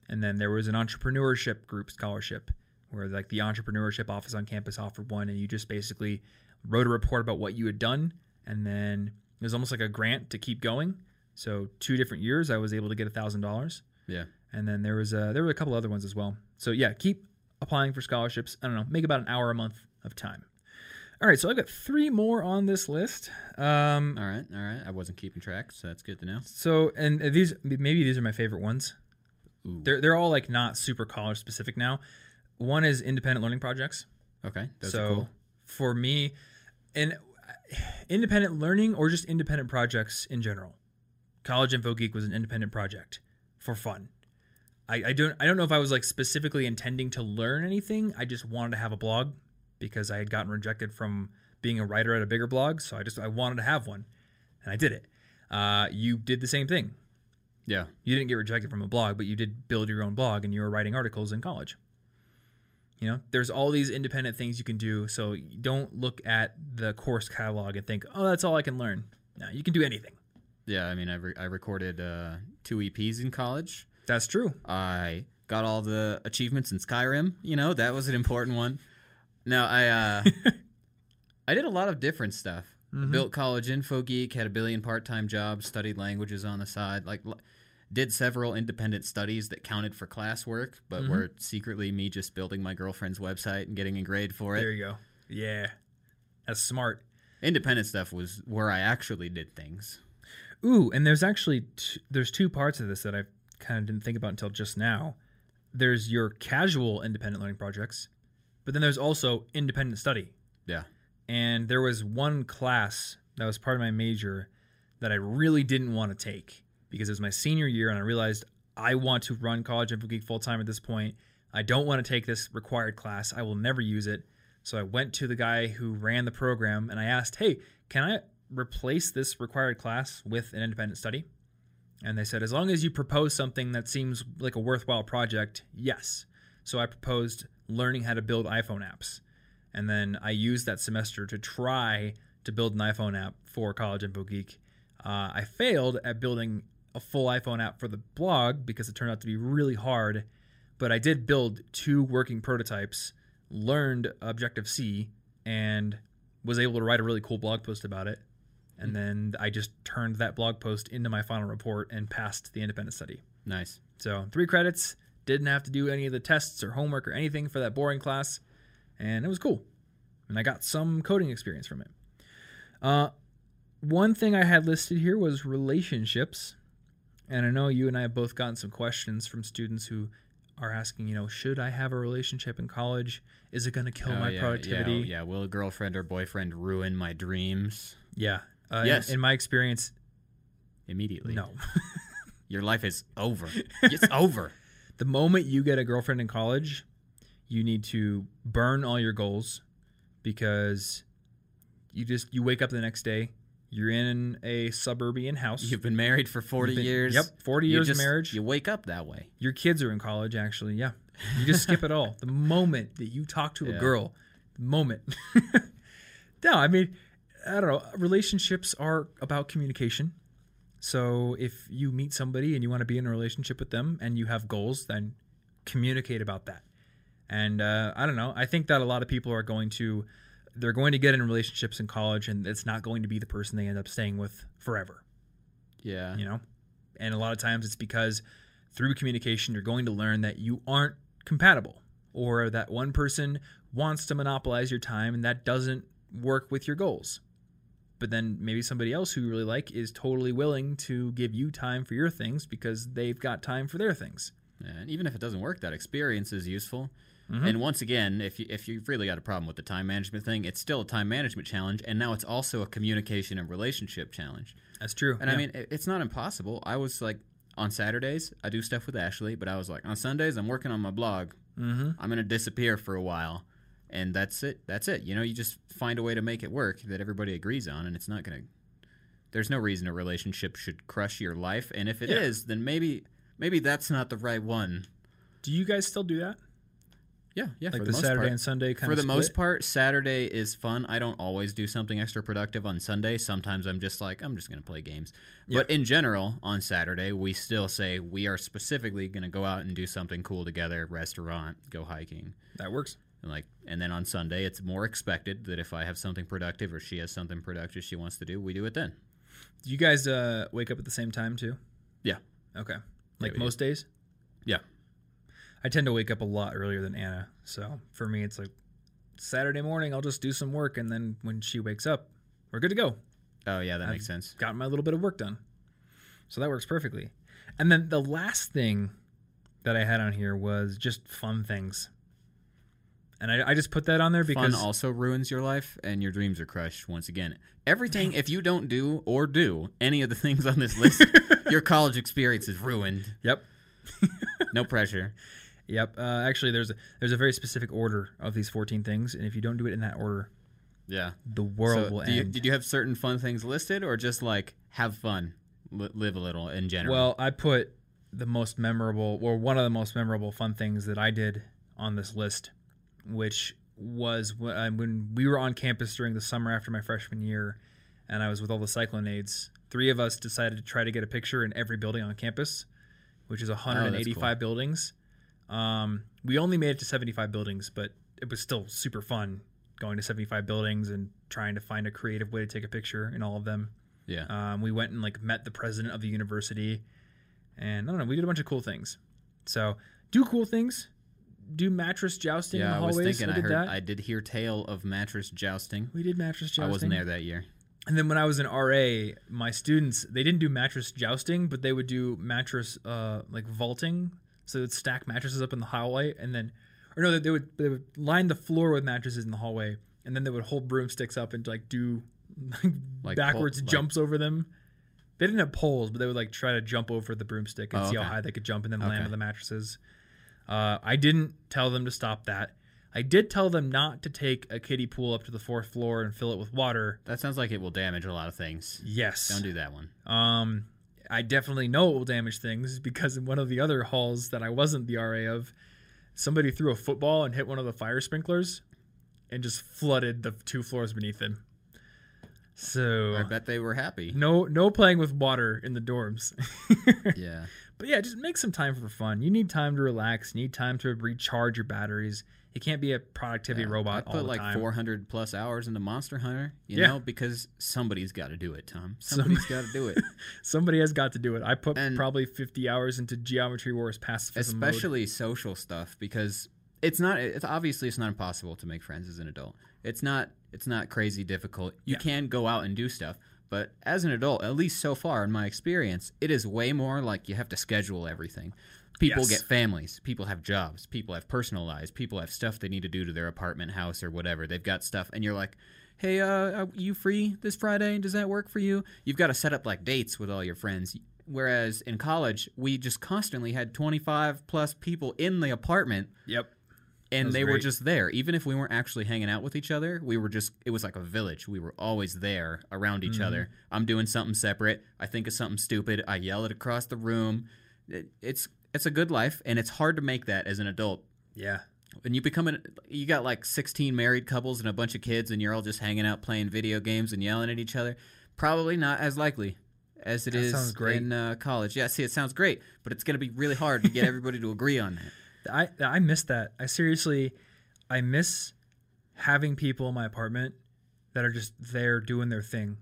Speaker 2: And then there was an entrepreneurship group scholarship where like the entrepreneurship office on campus offered one and you just basically wrote a report about what you had done and then it was almost like a grant to keep going. So two different years I was able to get a thousand dollars.
Speaker 1: Yeah.
Speaker 2: And then there was a, there were a couple other ones as well. So yeah, keep applying for scholarships. I don't know, make about an hour a month of time. All right, so I've got three more on this list. Um,
Speaker 1: All right. All right. I wasn't keeping track, so that's good to know.
Speaker 2: so and these maybe these are my favorite ones.
Speaker 1: Ooh.
Speaker 2: They're they're all like not super college specific now. One is independent learning projects.
Speaker 1: Okay. Those
Speaker 2: so
Speaker 1: cool.
Speaker 2: for me, and independent learning or just independent projects in general. College Info Geek was an independent project for fun. I, I don't I don't know if I was like specifically intending to learn anything. I just wanted to have a blog because I had gotten rejected from being a writer at a bigger blog. So I just I wanted to have one, and I did it. Uh, you did the same thing.
Speaker 1: Yeah.
Speaker 2: You didn't get rejected from a blog, but you did build your own blog and you were writing articles in college. You know, there's all these independent things you can do. So don't look at the course catalog and think, oh, that's all I can learn. No, you can do anything.
Speaker 1: Yeah. I mean, I, re- I recorded uh, two EPs in college.
Speaker 2: That's true.
Speaker 1: I got all the achievements in Skyrim. You know, that was an important one. No, I uh, I did a lot of different stuff.
Speaker 2: Mhm.
Speaker 1: Built college info geek, had a billion part-time jobs, studied languages on the side, like l- did several independent studies that counted for classwork, but
Speaker 2: Mhm.
Speaker 1: were secretly me just building my girlfriend's website and getting a grade for it.
Speaker 2: There you go. Yeah. That's smart.
Speaker 1: Independent stuff was where I actually did things.
Speaker 2: Ooh, and there's actually t- there's two parts of this that I kind of didn't think about until just now. There's your casual independent learning projects, but then there's also independent study.
Speaker 1: Yeah.
Speaker 2: And there was one class that was part of my major that I really didn't want to take because it was my senior year and I realized I want to run College Info Geek full time at this point. I don't want to take this required class. I will never use it. So I went to the guy who ran the program and I asked, "Hey, can I replace this required class with an independent study?" And they said, "As long as you propose something that seems like a worthwhile project, yes." So I proposed learning how to build iPhone apps. And then I used that semester to try to build an iPhone app for College Info Geek. Uh, I failed at building a full iPhone app for the blog because it turned out to be really hard. But I did build two working prototypes, learned Objective C, and was able to write a really cool blog post about it. And then I just turned that blog post into my final report and passed the independent study.
Speaker 1: Nice.
Speaker 2: So three credits. Didn't have to do any of the tests or homework or anything for that boring class, and it was cool. And I got some coding experience from it. Uh, one thing I had listed here was relationships, and I know you and I have both gotten some questions from students who are asking, you know, should I have a relationship in college? Is it going to kill
Speaker 1: Oh,
Speaker 2: my
Speaker 1: yeah,
Speaker 2: productivity?
Speaker 1: Yeah, yeah. Will a girlfriend or boyfriend ruin my dreams
Speaker 2: Yeah. Uh, in-
Speaker 1: Yes.
Speaker 2: In, my experience,
Speaker 1: immediately?
Speaker 2: no.
Speaker 1: Your life is over. it's over.
Speaker 2: The moment you get a girlfriend in college, you need to burn all your goals because you just you wake up the next day, you're in a suburban house.
Speaker 1: You've been married for 40
Speaker 2: been-
Speaker 1: years.
Speaker 2: Yep, 40 years
Speaker 1: just-
Speaker 2: of marriage.
Speaker 1: You wake up that way.
Speaker 2: Your kids are in college actually. Yeah. You just skip it all. The moment that you talk to a girl, the moment. no, I mean, I don't know. Relationships are about communication. So if you meet somebody and you want to be in a relationship with them and you have goals, then communicate about that. And uh, I don't know. I think that a lot of people are going to, they're going to get in relationships in college, and it's not going to be the person they end up staying with forever.
Speaker 1: Yeah.
Speaker 2: You know, and a lot of times it's because through communication you're going to learn that you aren't compatible, or that one person wants to monopolize your time, and that doesn't work with your goals but then maybe somebody else who you really like is totally willing to give you time for your things because they've got time for their things.
Speaker 1: And even if it doesn't work, that experience is useful.
Speaker 2: Mhm.
Speaker 1: And once again, if you, if you've really got a problem with the time management thing, it's still a time management challenge, and now it's also a communication and relationship challenge.
Speaker 2: That's true.
Speaker 1: And I mean, it's not impossible. I was like, on Saturdays, I do stuff with Ashley, but I was like, on Sundays, I'm working on my blog.
Speaker 2: mm-hmm.
Speaker 1: I'm gonna disappear for a while, and that's it. That's it. You know, you just find a way to make it work that everybody agrees on, and it's not gonna. There's no reason a relationship should crush your life, and if it is,
Speaker 2: Yeah.
Speaker 1: then maybe maybe that's not the right one.
Speaker 2: do you guys still do that?
Speaker 1: Yeah, yeah.
Speaker 2: like
Speaker 1: for
Speaker 2: the,
Speaker 1: most
Speaker 2: Saturday
Speaker 1: part.
Speaker 2: and Sunday kind
Speaker 1: for
Speaker 2: of For
Speaker 1: the most part, Saturday is fun. I don't always do something extra productive on Sunday. Sometimes I'm just like, I'm just going to play games. But in general, on Saturday, we still say we are specifically going to go out and do something cool together, restaurant, go hiking.
Speaker 2: that works.
Speaker 1: And like and then on Sunday it's more expected that if I have something productive or she has something productive she wants to do, we do it then.
Speaker 2: Do you guys uh, wake up at the same time too?
Speaker 1: Yeah.
Speaker 2: Okay. Like
Speaker 1: do.
Speaker 2: most days?
Speaker 1: Yeah.
Speaker 2: I tend to wake up a lot earlier than Anna. So for me, it's like Saturday morning, I'll just do some work. And then when she wakes up, we're good to go.
Speaker 1: Oh yeah, that makes sense.
Speaker 2: Got my little bit of work done. So that works perfectly. And then the last thing that I had on here was just fun things. And I, I just put that on there because
Speaker 1: Fun also ruins your life and your dreams are crushed once again. Everything if you don't do or do any of the things on this list, your college experience is ruined.
Speaker 2: Yep.
Speaker 1: No pressure.
Speaker 2: Yep. Uh, actually, there's a, there's a very specific order of these 14 things, and if you don't do it in that order,
Speaker 1: Yeah.
Speaker 2: the world
Speaker 1: So
Speaker 2: will
Speaker 1: do you,
Speaker 2: end.
Speaker 1: did you have certain fun things listed or just like have fun, li- live a little in general?
Speaker 2: Well, I put the most memorable, or one of the most memorable fun things that I did on this list, which was when, uh, we were on campus during the summer after my freshman year, and I was with all the Cyclone Aides. Three of us decided to try to get a picture in every building on campus, which is 185 buildings. Um, we only made it to 75 buildings, but it was still super fun going to 75 buildings and trying to find a creative way to take a picture in all of them.
Speaker 1: yeah.
Speaker 2: Um, we went and like met the president of the university, and I don't know, we did a bunch of cool things. So do cool things, do mattress jousting in
Speaker 1: yeah,
Speaker 2: the
Speaker 1: I was
Speaker 2: hallways.
Speaker 1: thinking I,
Speaker 2: did
Speaker 1: heard
Speaker 2: that.
Speaker 1: I did hear tale of mattress jousting.
Speaker 2: we did mattress jousting.
Speaker 1: I wasn't there that year.
Speaker 2: And then when I was in RA, my students they didn't do mattress jousting, but they would do mattress uh, like vaulting. So they would stack mattresses up in the hallway, and then, or no, they would they would line the floor with mattresses in the hallway, and then they would hold broomsticks up and like do
Speaker 1: Like
Speaker 2: backwards
Speaker 1: pole- like-
Speaker 2: jumps over them. They didn't have poles, but they would like try to jump over the broomstick and
Speaker 1: Oh,
Speaker 2: see
Speaker 1: okay.
Speaker 2: how high they could jump and then land on the mattresses. Uh, I didn't tell them to stop that. I did tell them not to take a kiddie pool up to the fourth floor and fill it with water.
Speaker 1: That sounds like it will damage a lot of things.
Speaker 2: Yes.
Speaker 1: Don't do that one.
Speaker 2: Um, I definitely know it will damage things because in one of the other halls that I wasn't the RA of, somebody threw a football and hit one of the fire sprinklers and just flooded the two floors beneath them. So
Speaker 1: I bet they were happy.
Speaker 2: no no playing with water in the dorms.
Speaker 1: yeah.
Speaker 2: But yeah, just make some time for fun. You need time to relax. You need time to recharge your batteries. It can't be a productivity
Speaker 1: Yeah,
Speaker 2: robot
Speaker 1: I
Speaker 2: all
Speaker 1: put
Speaker 2: the
Speaker 1: like
Speaker 2: time.
Speaker 1: 400 plus hours into Monster Hunter, you
Speaker 2: Yeah.
Speaker 1: know, because somebody's got to do it, Tom. Somebody's got to do it.
Speaker 2: Somebody has got to do it. I put
Speaker 1: And-
Speaker 2: probably 50 hours into Geometry Wars pacifism mode.
Speaker 1: Especially social stuff because it's not it's obviously it's not impossible to make friends as an adult. It's not it's not crazy difficult. You
Speaker 2: Yeah.
Speaker 1: can go out and do stuff, but as an adult, at least so far in my experience, it is way more like you have to schedule everything. People
Speaker 2: Yes.
Speaker 1: get families, people have jobs, people have personal lives, people have stuff they need to do to their apartment house or whatever. They've got stuff and you're like, "Hey, uh are you free this Friday? Does that work for you?" You've got to set up like dates with all your friends. Whereas in college, we just constantly had 25 plus people in the apartment
Speaker 2: Yep.
Speaker 1: And they were just there. Even if we weren't actually hanging out with each other we were just it was like a village. We were always there around each
Speaker 2: Mm-hmm.
Speaker 1: other i'm doing something separate. I think of something stupid. I yell it across the room. It- it's it's a good life and it's hard to make that as an adult.
Speaker 2: Yeah.
Speaker 1: when you become an you got like 16 married couples and a bunch of kids and you're all just hanging out playing video games and yelling at each other probably not as likely as it
Speaker 2: That
Speaker 1: is
Speaker 2: great.
Speaker 1: in uh, college. Yeah see it sounds great but it's going to be really hard to get everybody to agree on that
Speaker 2: I I miss that. I seriously, I miss having people in my apartment that are just there doing their thing.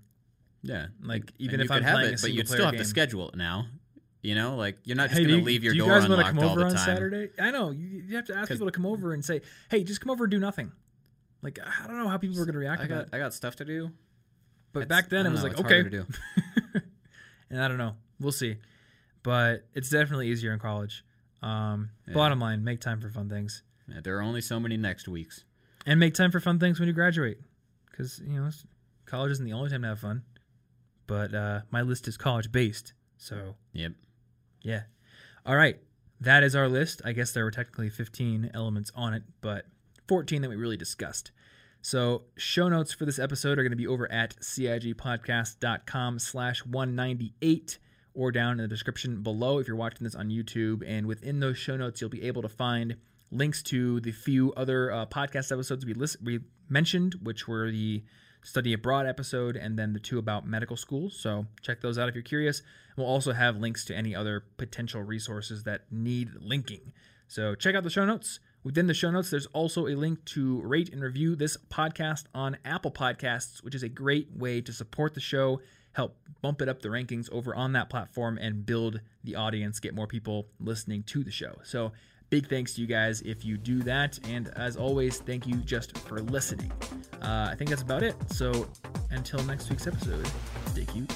Speaker 1: Yeah,
Speaker 2: Like, even
Speaker 1: and
Speaker 2: if
Speaker 1: you
Speaker 2: I'm
Speaker 1: could have
Speaker 2: playing a
Speaker 1: it, but you'd still have
Speaker 2: game.
Speaker 1: to schedule it now. You know, like you're not just
Speaker 2: Hey,
Speaker 1: gonna
Speaker 2: you,
Speaker 1: leave your
Speaker 2: do you
Speaker 1: door
Speaker 2: guys
Speaker 1: unlocked
Speaker 2: come
Speaker 1: all
Speaker 2: over
Speaker 1: the
Speaker 2: on
Speaker 1: time.
Speaker 2: Saturday? I know you, you have to ask people to come over and say, "Hey, just come over and do nothing." Like I don't know how people are going to react
Speaker 1: I
Speaker 2: to
Speaker 1: got
Speaker 2: that.
Speaker 1: I got stuff to do.
Speaker 2: But
Speaker 1: It's-
Speaker 2: back then it was
Speaker 1: know,
Speaker 2: like, okay, and I don't know. We'll see. But it's definitely easier in college. Um,
Speaker 1: Yeah.
Speaker 2: Bottom line, make time for fun things.
Speaker 1: Yeah, there are only so many next weeks.
Speaker 2: and make time for fun things when you graduate because you know college isn't the only time to have fun but uh, my list is college based so
Speaker 1: Yep.
Speaker 2: yeah all right that is our list i guess there were technically 15 elements on it but 14 that we really discussed so show notes for this episode are going to be over at cigpodcast.com slash 198 or down in the description below if you're watching this on youtube and within those show notes you'll be able to find links to the few other uh, podcast episodes we list- we mentioned, which were the study abroad episode and then the two about medical schools. So check those out if you're curious. We'll also have links to any other potential resources that need linking. So check out the show notes. Within the show notes, there's also a link to rate and review this podcast on Apple Podcasts, which is a great way to support the show, help bump it up the rankings over on that platform, and build the audience, get more people listening to the show. So big thanks to you guys if you do that. And as always, thank you just for listening. Uh, I think that's about it. So until next week's episode, stay cute.